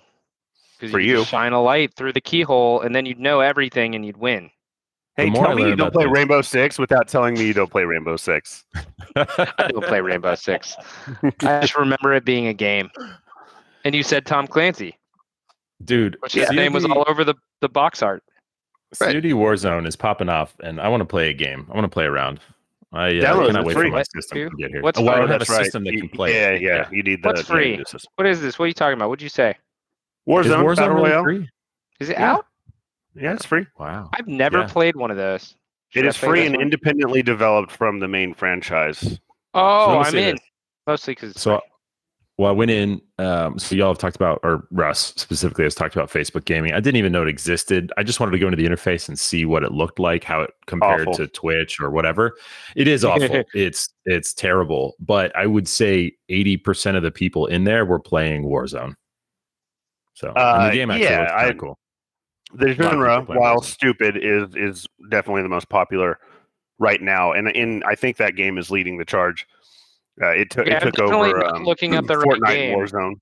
'Cause For could you. shine a light through the keyhole, and then you'd know everything, and you'd win. Hey, more I tell me you don't play this- Rainbow Six without telling me you don't play Rainbow Six. I don't play Rainbow Six. I just remember it being a game. And you said Tom Clancy, dude. which his name was all over the, the box art. Right. COD Warzone is popping off, and I want to play a game. I want to play around. I uh, Download it, cannot wait free. for my What, system to get here. What's oh, well, I don't have a That's right. system that can play. Yeah, it. yeah, You need the What's free? need the. What is this? What are you talking about? What'd you say? Is Warzone, Warzone Battle really free? Is it Yeah. out? Yeah, it's free. Wow. I've never Yeah. played one of those. It Should I is play free and one? independently developed from the main franchise. Oh, let me I'm in. this. Mostly because So Well, I went in. Um, so y'all have talked about, or Russ specifically has talked about Facebook gaming. I didn't even know it existed. I just wanted to go into the interface and see what it looked like, how it compared Awful. to Twitch or whatever. It is awful. it's it's terrible. But I would say eighty percent of the people in there were playing Warzone. So Uh, the game actually yeah, I- cool. the genre, while Warzone. stupid, is is definitely the most popular right now, and in I think that game is leading the charge. Uh, it took Yeah, it took definitely over not um, looking up the right Fortnite game. and Warzone.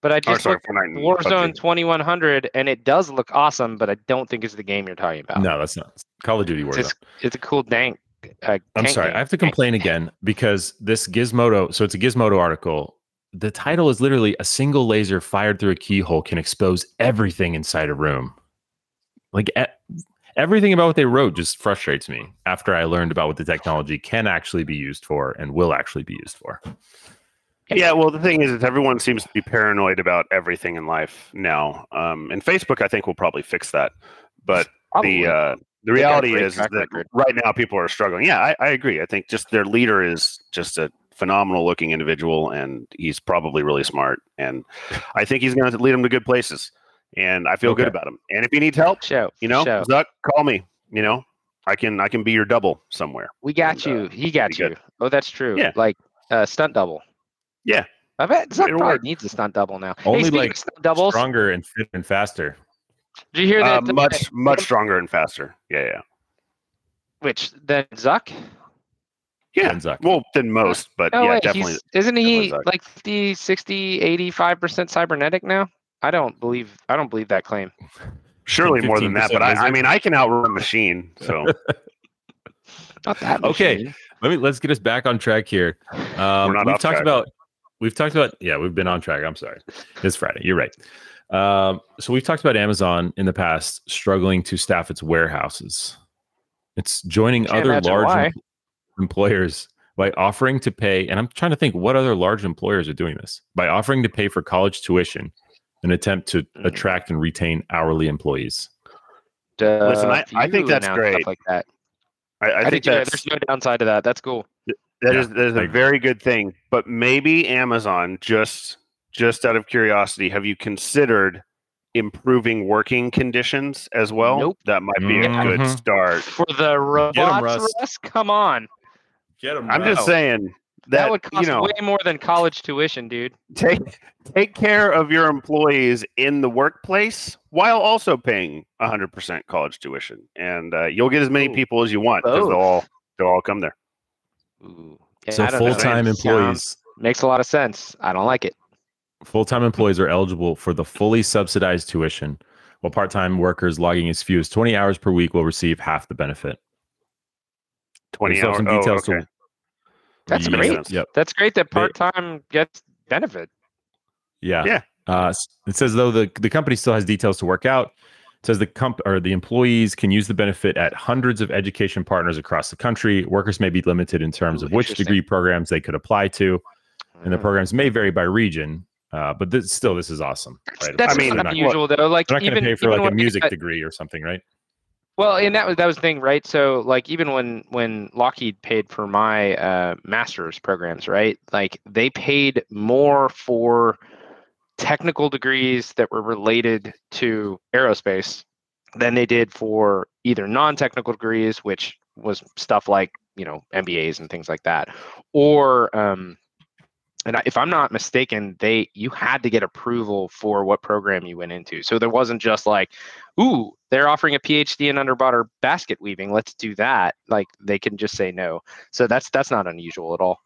But I Or just sorry, looked Fortnite Warzone 2100, and it does look awesome, but I don't think it's the game you're talking about. No, that's not Call of Duty it's, Warzone. just, it's a cool dank. Uh, I'm sorry, game. I have to complain again because this Gizmodo, so it's a Gizmodo article. The title is literally a single laser fired through a keyhole can expose everything inside a room. Like e- everything about what they wrote just frustrates me after I learned about what the technology can actually be used for and will actually be used for. Yeah, well, the thing is, is everyone seems to be paranoid about everything in life now, um, and Facebook, I think, will probably fix that. But Probably. the uh, the They got a reality is, is that record. right now people are struggling. Yeah, I, I agree. I think just their leader is just a phenomenal looking individual, and he's probably really smart. And I think he's going to lead them to good places. And I feel good about him. And if he needs help, show. you know, show. Zuck, call me. You know, I can I can be your double somewhere. we got and, uh, you. he got be good. you. Oh, that's true. Yeah. Like uh, stunt double. Yeah. I bet Zuck It'll probably work. needs a stunt double now. Only, hey, like, of stunt doubles, Stronger and fit and faster. did you hear Uh, that? uh, much much stronger and faster. Yeah, yeah, Which then Zuck? yeah. than Zuck. Well, than most, but No yeah, way. definitely. Isn't he definitely like 50, 60, 85% cybernetic now? I don't believe I don't believe that claim. Surely more than that, but I, I mean, I can outrun a machine. So Not that Okay. Let me let's get us back on track here. Um, not we've off talked track. about we've talked about yeah we've been on track. I'm sorry, it's Friday. You're right. Um, so we've talked about Amazon in the past struggling to staff its warehouses. It's joining other large why. em- employers by offering to pay. And I'm trying to think what other large employers are doing this by offering to pay for college tuition, an attempt to Mm. attract and retain hourly employees. Uh, Listen, I- I think that's announced stuff great. Like that. I, I, I, think think yeah, that's there's no downside to that. That's cool. that Yeah, is that is I a agree. very good thing. But maybe Amazon just just out of curiosity, have you considered improving working conditions as well? Nope. That might be a good start. For the robots, Russ. Russ, come on. Get them. I'm just saying That, that, would cost you know way more than college tuition, dude. take take care of your employees in the workplace while also paying 100% college tuition, and uh, you'll get as many Ooh, people as you want because they'll all they'll all come there. Ooh. Yeah, So I don't know. full time Sounds- employees. makes a lot of sense. I don't like it. Full-time employees are eligible for the fully subsidized tuition, while part-time workers logging as few as 20 hours per week will receive half the benefit. 20 We still have hours. some details oh, to- okay. That's Yeah, great. Yep. That's great that part time gets benefit. Yeah. Yeah. Uh, it says though the the company still has details to work out. It says the comp or the employees can use the benefit at hundreds of education partners across the country. Workers may be limited in terms Ooh, of which degree programs they could apply to, and the Mm. programs may vary by region. Uh, but this, still, this is awesome. Right? That's I mean, not not, unusual though. Like they're not going even to pay for like a when they music got- degree or something, right? Well, and that was that was the thing, right? So like even when when Lockheed paid for my uh, master's programs, right? Like they paid more for technical degrees that were related to aerospace than they did for either non-technical degrees, which was stuff like you know MBAs and things like that, or um, and if I'm not mistaken, they you had to get approval for what program you went into. So there wasn't just like, ooh, they're offering a PhD in underwater basket weaving. Let's do that. Like they can just say no. So that's that's not unusual at all.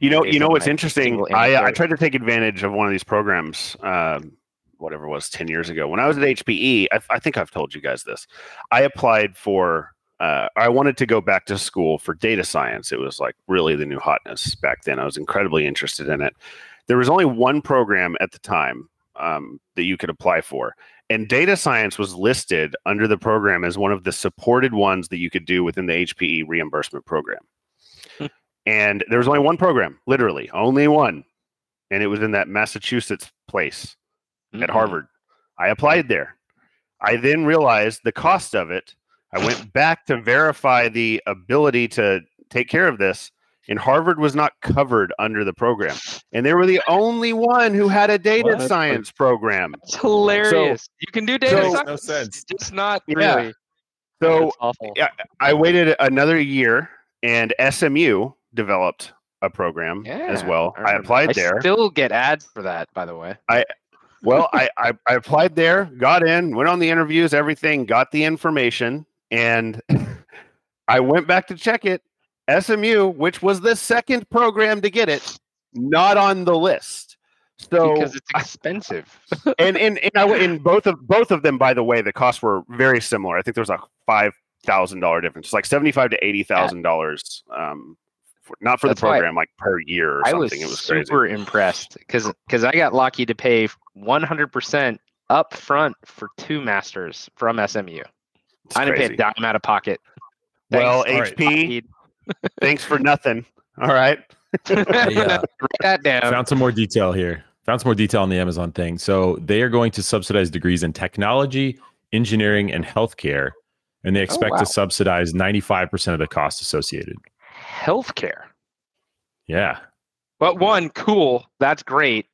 You know, based you know what's interesting? I, I tried to take advantage of one of these programs, um, whatever it was, ten years ago. When I was at HPE, I, I think I've told you guys this. I applied for. Uh, I wanted to go back to school for data science. It was like really the new hotness back then. I was incredibly interested in it. There was only one program at the time um, that you could apply for, and data science was listed under the program as one of the supported ones that you could do within the HPE reimbursement program. and there was only one program, literally only one, and it was in that Massachusetts place at Mhm. Harvard. I applied there. I then realized the cost of it. I went back to verify the ability to take care of this, and Harvard was not covered under the program. And they were the only one who had a data What? science program. It's hilarious. you can do data so- science. Makes no sense. Just not Yeah. really. So It's awful. yeah, I waited another year, and SMU developed a program as well. I, remember. applied I there. Still get ads for that, by the way. I well, I, I I applied there, got in, went on the interviews, everything, got the information, and I went back to check it. SMU, which was the second program to get it, not on the list. So because it's expensive. and and and I in both of both of them. By the way, the costs were very similar. I think there was a five thousand dollar difference, it's like seventy five to eighty thousand dollars. Um, for, not for That's the program, like per year or I something. was, it was crazy. super impressed because because I got lucky to pay 100% up front for two masters from SMU. It's I didn't crazy. pay a dime out of pocket. Well, Thanks, right. HP, thanks for nothing. All right. Yeah. Uh, Write that down. Found some more detail here. Found some more detail on the Amazon thing. So they are going to subsidize degrees in technology, engineering, and healthcare, and they oh, expect wow. to subsidize 95% of the cost associated. Healthcare. Yeah. But one, cool. That's great.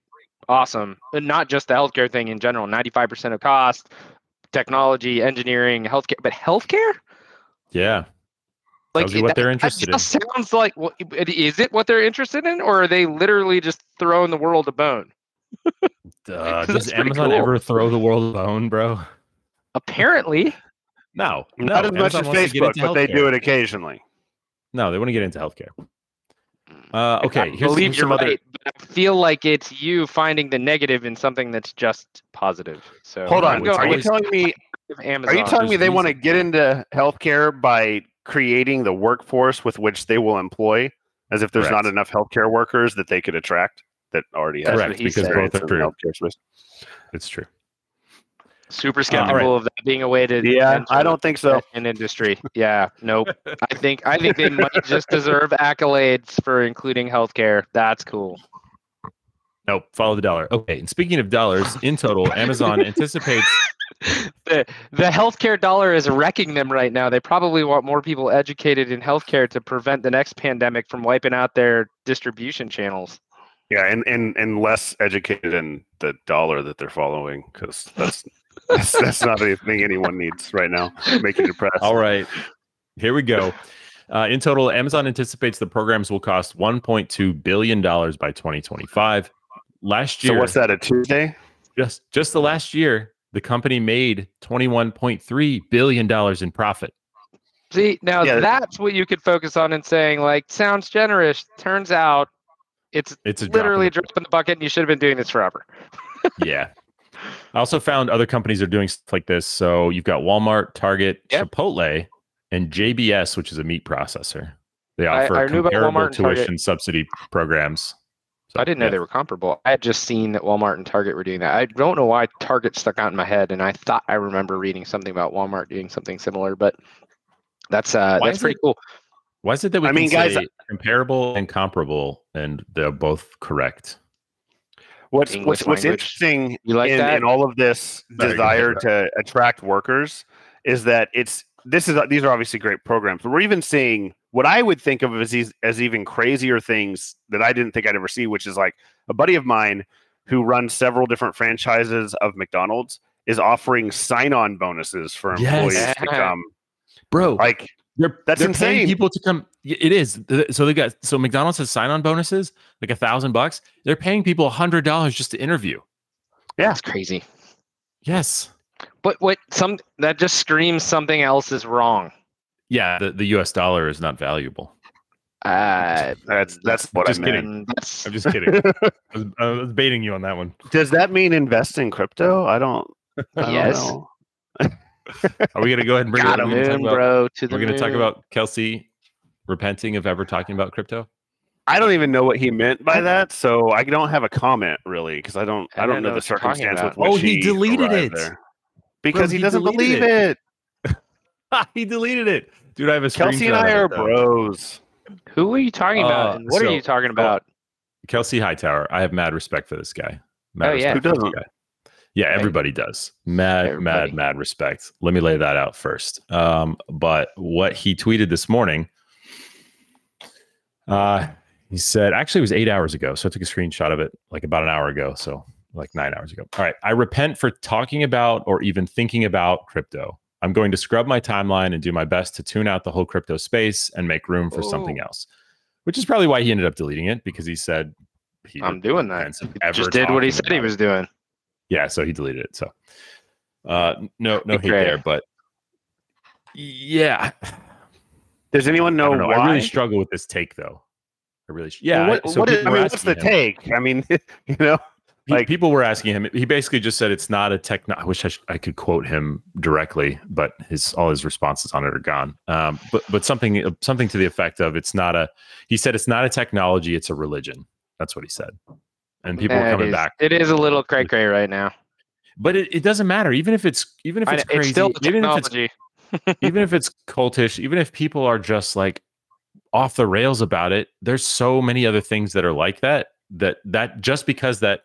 Awesome. But not just the healthcare thing in general. 95% of cost, technology, engineering, healthcare. But healthcare? Yeah. Tells you what they're interested that just sounds like well, it- is it what they're interested in or are they literally just throwing the world a bone Uh, does Amazon cool. ever throw the world a bone, bro? apparently No. Not no, as much as wants to get Facebook, but they do it occasionally. No, they want to get into healthcare. Uh, okay. I Here's, believe here's you're other. Right but i feel like it's you finding the negative in something that's just positive so Hold on. would Are you telling me Amazon. Are you telling me they want to get into healthcare by creating the workforce with which they will employ, as if there's not enough healthcare workers that they could attract that already have Correct, because both are true. It's true. Super all skeptical right. of that being a way to Yeah, I don't think so. In industry yeah nope i think i think they might just deserve accolades for including healthcare that's cool Nope. Follow the dollar. Okay. And speaking of dollars, in total, Amazon anticipates. the the healthcare dollar is wrecking them right now. They probably want more people educated in healthcare to prevent the next pandemic from wiping out their distribution channels. Yeah, and and and less educated in the dollar that they're following because that's that's, that's not anything anyone needs right now. Make you depressed. All right. Here we go. Uh, in total, Amazon anticipates the programs will cost $1.2 billion by 2025. Last year. So what's that? A Tuesday? just just the last year, the company made $21.3 billion in profit. See, now Yeah. that's what you could focus on and saying like sounds generous. Turns out it's It's a drop literally a drop in the bucket and you should have been doing this forever. yeah. I also found other companies are doing stuff like this. So you've got Walmart, Target, Yep. Chipotle, and JBS, which is a meat processor. They offer I knew about comparable Walmart and tuition subsidy programs. So, I didn't know yeah. they were comparable. I had just seen that Walmart and Target were doing that. I don't know why Target stuck out in my head, and I thought I remember reading something about Walmart doing something similar, but that's uh Why that's pretty it- cool. Why is it that we I can mean, guys, comparable and comparable, and they're both correct? What's English what's what's interesting You like in, that? in all of this Sorry, go ahead, desire to attract workers is that it's this is these are obviously great programs, but we're even seeing what I would think of as these, as even crazier things that I didn't think I'd ever see, which is like a buddy of mine who runs several different franchises of McDonald's is offering sign-on bonuses for Yes. employees to come. Bro, Like they're that's they're paying insane. people to come. Y- It is so they got so McDonald's has sign on bonuses like a thousand bucks. They're paying people a hundred dollars just to interview. Yeah. That's crazy. Yes, But what some that just screams something else is wrong. yeah. The, the U.S. dollar is not valuable. Uh, that's that's what Just I kidding. meant. I'm just kidding. I, was, I was baiting you on that one. Does that mean invest in crypto? I don't. I don't Yes. know. Are we gonna go ahead and bring got it? a We're gonna talk moon, bro. To the we're gonna talk about Kelsey repenting of ever talking about crypto. I don't even know what he meant by that, so I don't have a comment really because I don't. I I, don't don't know know the what you're talking circumstance with which Oh, he deleted it. there. because Bro, he, he doesn't believe it. it. he deleted it, dude. I have a Kelsey and I are though. bros. Who are you talking about? Uh, and what are you talking about? Kelsey Hightower. I have mad respect for this guy. Mad Oh, yeah. Who doesn't? Yeah, everybody does. Mad, Everybody. mad, mad respect. Let me lay that out first. Um, but what he tweeted this morning, Uh, he said, actually, it was eight hours ago. So I took a screenshot of it like about an hour ago. So like nine hours ago. All right. I repent for talking about or even thinking about crypto. I'm going to scrub my timeline and do my best to tune out the whole crypto space and make room for something Oh. else, which is probably why he ended up deleting it because he said he I'm doing that. Just did what he said he was doing. Yeah, so he deleted it. So uh no no hate there, but yeah. Does anyone know, don't know. why? I really struggle with this take though. I really sh- yeah. Well, what, I- so what is, I mean, what's the him- take? I mean, you know, Like- people were asking him. He basically just said it's not a techno. I wish I, sh- I could quote him directly, but his all his responses on it are gone. Um, but but something something to the effect of it's not a. He said it's not a technology. It's a religion. That's what he said. And people were it coming back. It is a little cray cray right now. But it, it doesn't matter. Even if it's even if it's crazy, it's still even if it's technology. Even if it's cultish, even if people are just like off the rails about it, there's so many other things that are like that. That that just because that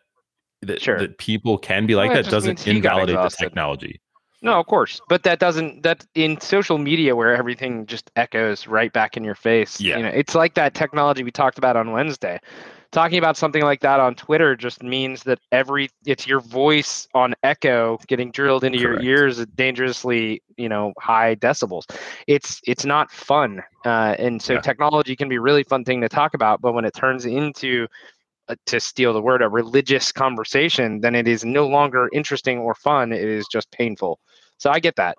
that, Sure. that people can be like Well, that doesn't means he got invalidate the technology. No, of course, but that doesn't. That in social media where everything just echoes right back in your face. Yeah. you know, it's like that technology we talked about on Wednesday. Talking about something like that on Twitter just means that every it's your voice on echo getting drilled into Correct. your ears at dangerously, you know, high decibels. It's it's not fun, uh, and so Yeah. technology can be a really fun thing to talk about, but when it turns into uh, to steal the word, a religious conversation, then it is no longer interesting or fun. It is just painful. So I get that.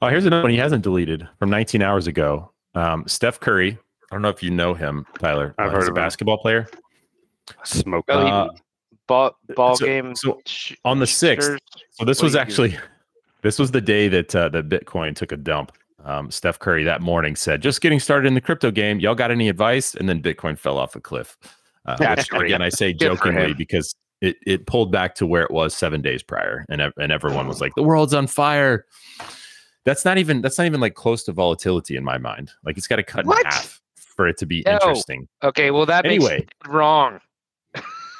Oh, here's another one he hasn't deleted from 19 hours ago. Um, Steph Curry. I don't know if you know him, Tyler. I've Uh, heard he's a of him. basketball player. smoke. Uh, Ball ball so- game. so on the sixth, So this was do you actually this was the day that uh, that Bitcoin took a dump. Um, Steph Curry that morning said, "Just getting started in the crypto game. Y'all got any advice?" And then Bitcoin fell off a cliff. Uh, That's which, again, I say jokingly because it it pulled back to where it was seven days prior, and and everyone was like, "The world's on fire." That's not even that's not even like close to volatility in my mind. Like it's got to cut What? in half for it to be No. interesting. Okay, well that makes Anyway. wrong.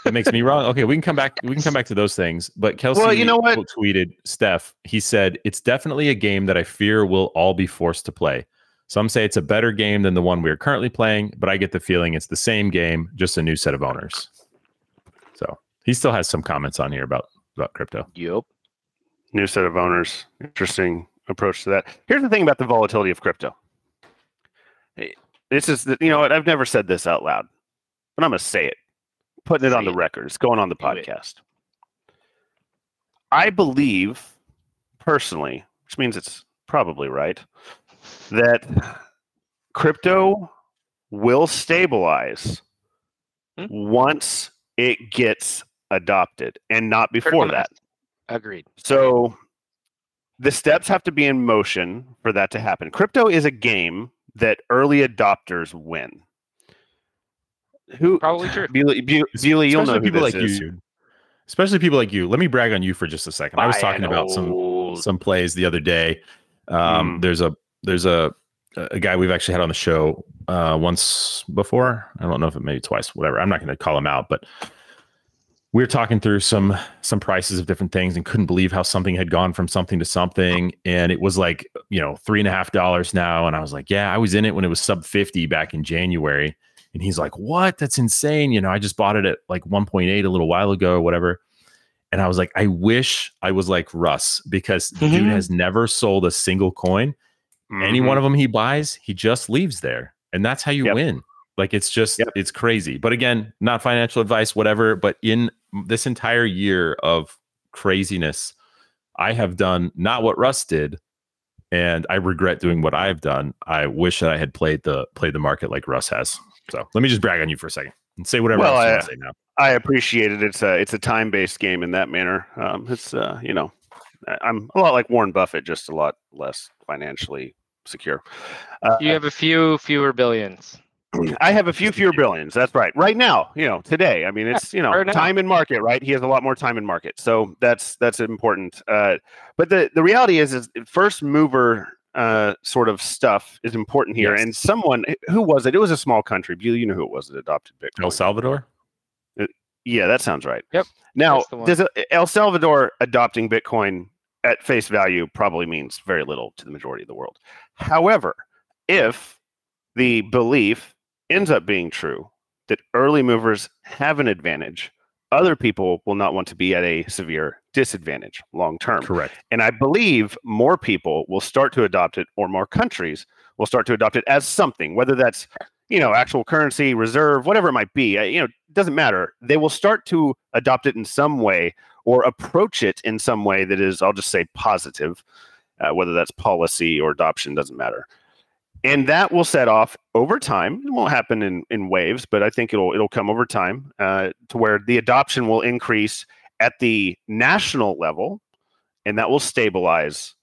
It makes me wrong. Okay, we can come back. We can come back to those things. But Kelsey, Well, you know what? tweeted Steph. He said it's definitely a game that I fear we'll all be forced to play. Some say it's a better game than the one we are currently playing, but I get the feeling it's the same game, just a new set of owners. So he still has some comments on here about about crypto. Yup. New set of owners. Interesting approach to that. Here's the thing about the volatility of crypto. This is the, you know what I've never said this out loud, but I'm gonna say it. Putting it on the it. record. It's going on the podcast. I believe personally, which means it's probably right, that crypto will stabilize Hmm. once it gets adopted and not before that. Agreed. So the steps have to be in motion for that to happen. Crypto is a game that early adopters win. Who Probably true. Bewley, Bew- Bewley, you'll know Especially who people this like is. you. dude. Especially people like you. Let me brag on you for just a second. I was talking about some some plays the other day. Um, Mm. There's a there's a a guy we've actually had on the show uh, once before. I don't know if it maybe twice, whatever. I'm not going to call him out, but we were talking through some some prices of different things and couldn't believe how something had gone from something to something, and it was like you know three and a half dollars now, and I was like, yeah, I was in it when it was sub fifty back in January. And he's like, "What? That's insane! You know, I just bought it at like 1.8 a little while ago or whatever." And I was like, "I wish I was like Russ because the dude has never sold a single coin. Any Mhm. one of them he buys, he just leaves there, and that's how you Yep. win. Like it's just Yep. it's crazy. But again, not financial advice, whatever. But in this entire year of craziness, I have done not what Russ did, and I regret doing what I've done. I wish that I had played the played the market like Russ has. So let me just brag on you for a second and say whatever Well, else you I- want to say now. I appreciate it. It's a it's a time based game in that manner. Um, it's uh, you know, I- I'm a lot like Warren Buffett, just a lot less financially secure. Uh, You have a few fewer billions. I have a few fewer billions. That's right. Right now, you know, today. I mean, it's you know, time in market, right? He has a lot more time in market, so that's that's important. Uh, but the the reality is, is first mover uh, sort of stuff is important here. Yes. And someone who was it? It was a small country. You you know who it was that adopted Bitcoin? El Salvador. Yeah, that sounds right. Yep, Now, that's the one. does it- El Salvador adopting Bitcoin at face value probably means very little to the majority of the world. However, if the belief ends up being true that early movers have an advantage, other people will not want to be at a severe disadvantage long term. Correct. And I believe more people will start to adopt it, or more countries will start to adopt it as something, whether that's you know actual currency, reserve, whatever it might be. Uh, you know, it doesn't matter. They will start to adopt it in some way or approach it in some way that is, I'll just say, positive. Uh, whether that's policy or adoption doesn't matter and that will set off over time. It won't happen in, in waves, but I think it'll it'll come over time uh, to where the adoption will increase at the national level, and that will stabilize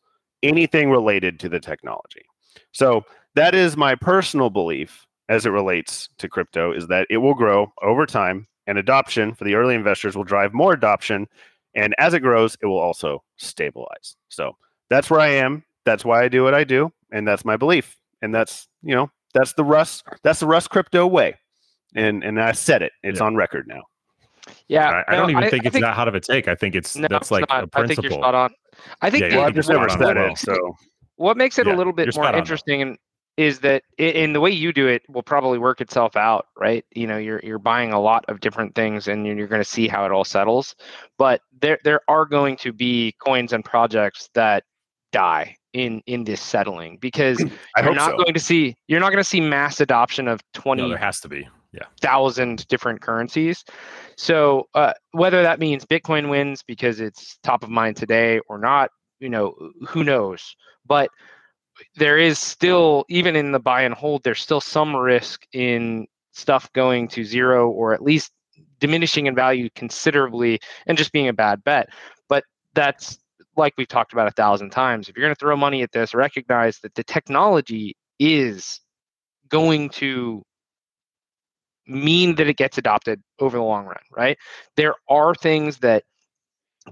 anything related to the technology. So that is my personal belief as it relates to crypto is that it will grow over time, and adoption for the early investors will drive more adoption, and as it grows, it will also stabilize. So that's where I am. That's why I do what I do, and that's my belief and that's you know that's the Russ that's the Russ crypto way, and and I said it. It's yeah. on record now. Yeah, I, I don't even I, think it's think, that hot of a take. I think it's no, that's like not. a principle. I think you're spot on. I think yeah, well, I've just never said it. So what makes it yeah, a little bit more interesting and is that in the way you do it will probably work itself out, right? You know, you're you're buying a lot of different things and you're, you're going to see how it all settles. But there there are going to be coins and projects that die in in this settling because you're not so. going to see you're not going to see mass adoption of 20 no, there has to be. Yeah. thousand different currencies. So uh, whether that means bitcoin wins because it's top of mind today or not you know who knows? But there is still even in the buy and hold there's still some risk in stuff going to zero or at least diminishing in value considerably and just being a bad bet. But that's like we've talked about a thousand times, if you're going to throw money at this, recognize that the technology is going to mean that it gets adopted over the long run, right? There are things that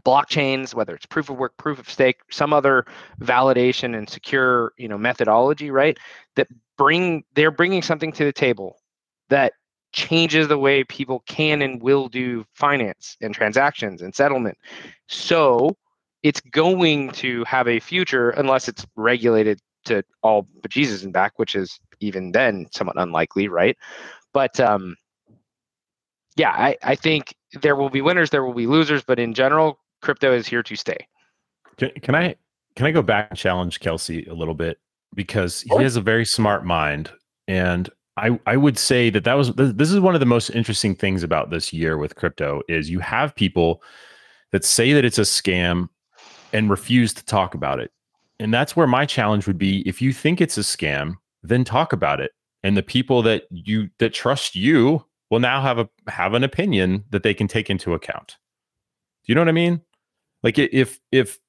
blockchains, whether it's proof of work, proof of stake, some other validation and secure, you know, methodology, right? That bring they're bringing something to the table that changes the way people can and will do finance and transactions and settlement. So it's going to have a future unless it's regulated to all but Jesus and back, which is even then somewhat unlikely, right? But um, yeah, I, I think there will be winners, there will be losers, but in general, crypto is here to stay. Can, can I can I go back and challenge Kelsey a little bit because he has a very smart mind, and I I would say that that was this is one of the most interesting things about this year with crypto is you have people that say that it's a scam and refuse to talk about it. And that's where my challenge would be if you think it's a scam, then talk about it. And the people that you that trust you will now have a have an opinion that they can take into account. Do you know what I mean? Like if if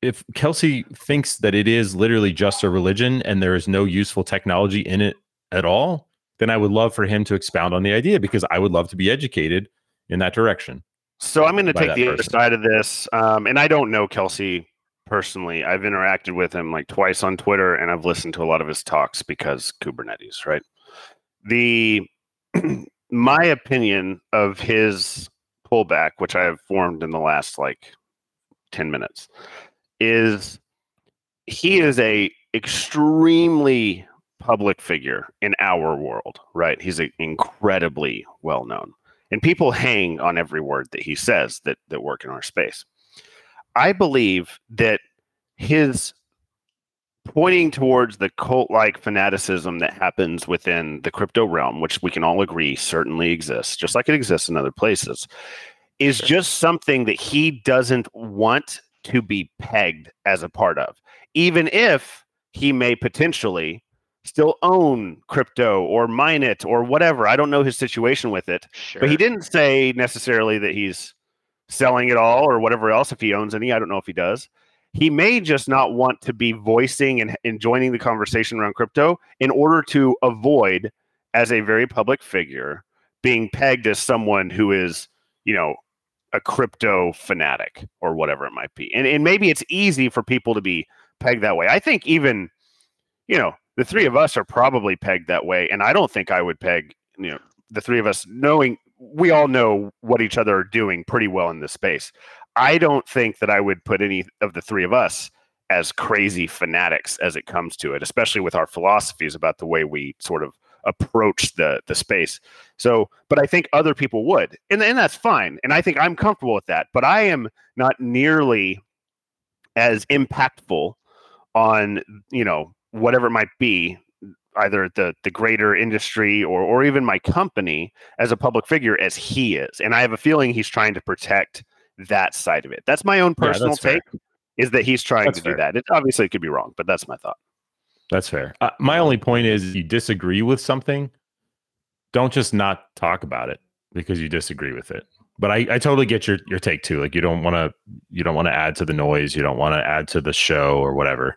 if Kelsey thinks that it is literally just a religion and there is no useful technology in it at all, then I would love for him to expound on the idea because I would love to be educated in that direction. So I'm going to take the person. other side of this, um, and I don't know Kelsey personally. I've interacted with him like twice on Twitter, and I've listened to a lot of his talks because Kubernetes, right? The my opinion of his pullback, which I have formed in the last like ten minutes, is he is a extremely public figure in our world, right? He's a, incredibly well known and people hang on every word that he says that that work in our space. I believe that his pointing towards the cult-like fanaticism that happens within the crypto realm, which we can all agree certainly exists, just like it exists in other places, is just something that he doesn't want to be pegged as a part of, even if he may potentially still own crypto or mine it or whatever. I don't know his situation with it, sure. but he didn't say necessarily that he's selling it all or whatever else if he owns any. I don't know if he does. He may just not want to be voicing and, and joining the conversation around crypto in order to avoid, as a very public figure, being pegged as someone who is, you know, a crypto fanatic or whatever it might be. And, and maybe it's easy for people to be pegged that way. I think even, you know, the three of us are probably pegged that way, and I don't think I would peg you know the three of us knowing we all know what each other are doing pretty well in this space. I don't think that I would put any of the three of us as crazy fanatics as it comes to it, especially with our philosophies about the way we sort of approach the the space. So, but I think other people would, and and that's fine, and I think I'm comfortable with that. But I am not nearly as impactful on you know whatever it might be either the the greater industry or or even my company as a public figure as he is and i have a feeling he's trying to protect that side of it that's my own personal yeah, take is that he's trying that's to fair. do that it obviously it could be wrong but that's my thought That's fair. Uh, my only point is you disagree with something, don't just not talk about it because you disagree with it. But I, I totally get your your take too. Like you don't want to you don't want to add to the noise, you don't want to add to the show or whatever.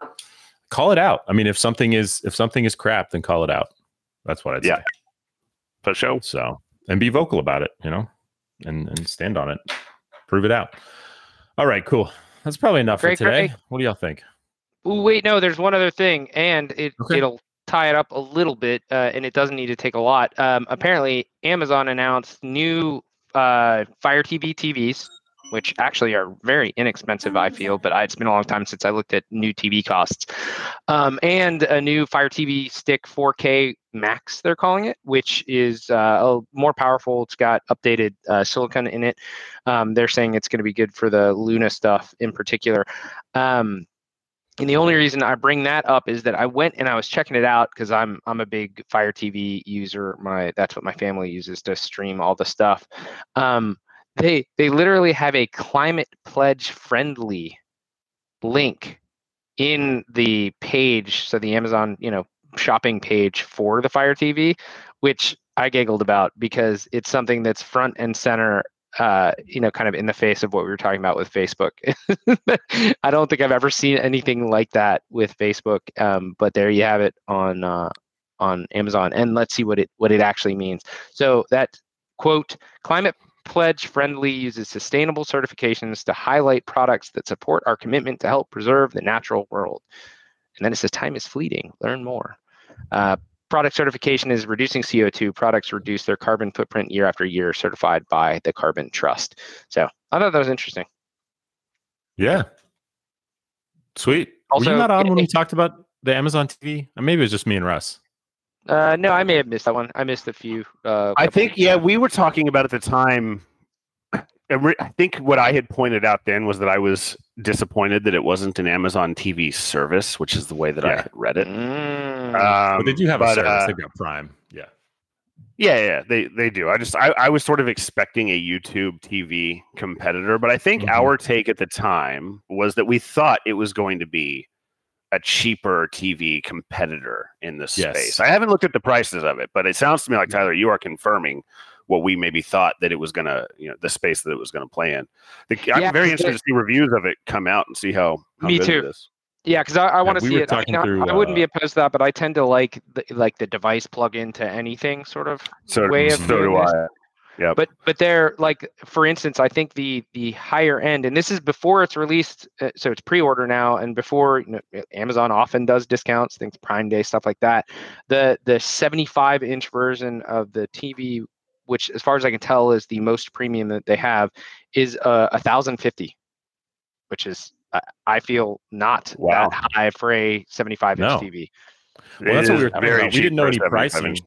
Call it out. I mean, if something is if something is crap, then call it out. That's what I'd Yeah. say. for sure So and be vocal about it, you know, and and stand on it, prove it out. All right, cool. That's probably enough Great, for today. great. What do y'all think? Ooh, wait, no, there's one other thing, and it Okay. it'll tie it up a little bit, uh, and it doesn't need to take a lot. Um, apparently, Amazon announced new uh, Fire TV TVs, which actually are very inexpensive, I feel, but I, it's been a long time since I looked at new TV costs, um, and a new Fire TV Stick 4K Max, they're calling it, which is uh, a- more powerful. It's got updated uh, silicon in it. Um, they're saying it's going to be good for the Luna stuff in particular. Um, and the only reason I bring that up is that I went and I was checking it out because I'm I'm a big Fire TV user. My that's what my family uses to stream all the stuff. Um, they they literally have a climate pledge friendly link in the page, so the Amazon you know shopping page for the Fire TV, which I giggled about because it's something that's front and center uh, you know, kind of in the face of what we were talking about with Facebook. I don't think I've ever seen anything like that with Facebook. Um, but there you have it on uh, on Amazon, and let's see what it what it actually means. So that quote climate pledge friendly uses sustainable certifications to highlight products that support our commitment to help preserve the natural world. And then it says time is fleeting. Learn more. Uh, product certification is reducing CO2. Products reduce their carbon footprint year after year, certified by the Carbon Trust. So I thought that was interesting. Yeah. Sweet. Also, Were you not on when it- we talked about the Amazon TV? Maybe it was just me and Russ. Uh, no, I may have missed that one. I missed a few. Uh, I think yeah, we were talking about at the time. I re- I think what I had pointed out then was that I was disappointed that it wasn't an Amazon TV service, which is the way that I Yeah. had read it. Mm. Um, But they do have a but, service. uh, They've got Prime. Yeah. yeah, yeah, they they do. I just I, I was sort of expecting a YouTube TV competitor, but I think Mhm. our take at the time was that we thought it was going to be a cheaper TV competitor in this Yes. space. I haven't looked at the prices of it, but it sounds to me like Tyler, you are confirming what we maybe thought that it was gonna, you know, the space that it was gonna play in. The, I'm very interested to see reviews of it come out and see how, how Me good too. it is. Yeah, because I, I want to we see were it. I, mean, through, I wouldn't be uh, opposed to that, but I tend to like the, like the device plug into anything sort of So, way of so doing do this. I. Yep. but but they're like for instance i think the the higher end and this is before it's released uh, so it's pre-order now and before you know, amazon often does discounts things prime day stuff like that the the 75 inch version of the tv which as far as i can tell is the most premium that they have is uh, 1050 which is uh, i feel not Wow. that high for a 75 inch No. tv Well, that's what we were talking very about. We didn't know any 75 pricing.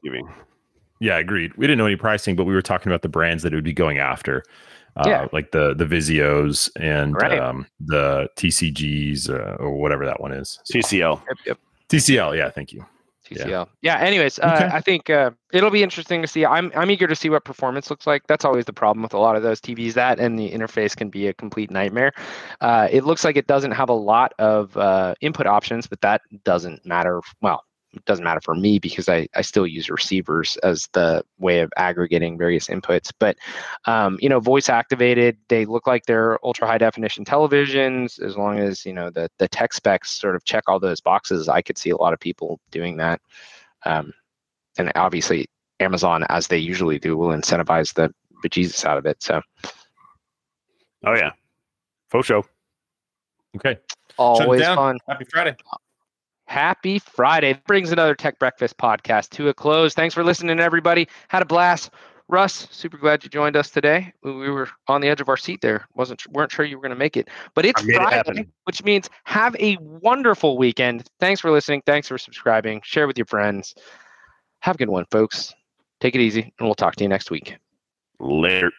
Inch TV. Yeah, agreed. We didn't know any pricing, but we were talking about the brands that it would be going after. Uh, Yeah. like the the Vizios and Right. um, the TCGs uh, or whatever that one is. TCL. yep, yep. TCL, yeah, thank you. Yeah. TCL. Yeah. anyways, uh, Okay. I think uh, it'll be interesting to see. I'm I'm eager to see what performance looks like. That's always the problem with a lot of those TVs. That and the interface can be a complete nightmare. Uh, it looks like it doesn't have a lot of uh, input options, but that doesn't matter. Well, it doesn't matter for me because I, I still use receivers as the way of aggregating various inputs. But um, you know, voice activated, they look like they're ultra high definition televisions. As long as you know the the tech specs sort of check all those boxes, I could see a lot of people doing that. Um, and obviously, Amazon, as they usually do, will incentivize the bejesus out of it. So Oh yeah. Faux show. Okay. Always fun. Happy Friday. Happy Friday. That brings another Tech Breakfast podcast to a close. Thanks for listening, everybody. Had a blast. Russ, super glad you joined us today. We we were on the edge of our seat there. wasn't weren't sure you were going to make it, but it's made it Friday, which means have a wonderful weekend. Thanks for listening. Thanks for subscribing. Share with your friends. Have a good one, folks. Take it easy, and we'll talk to you next week. Later.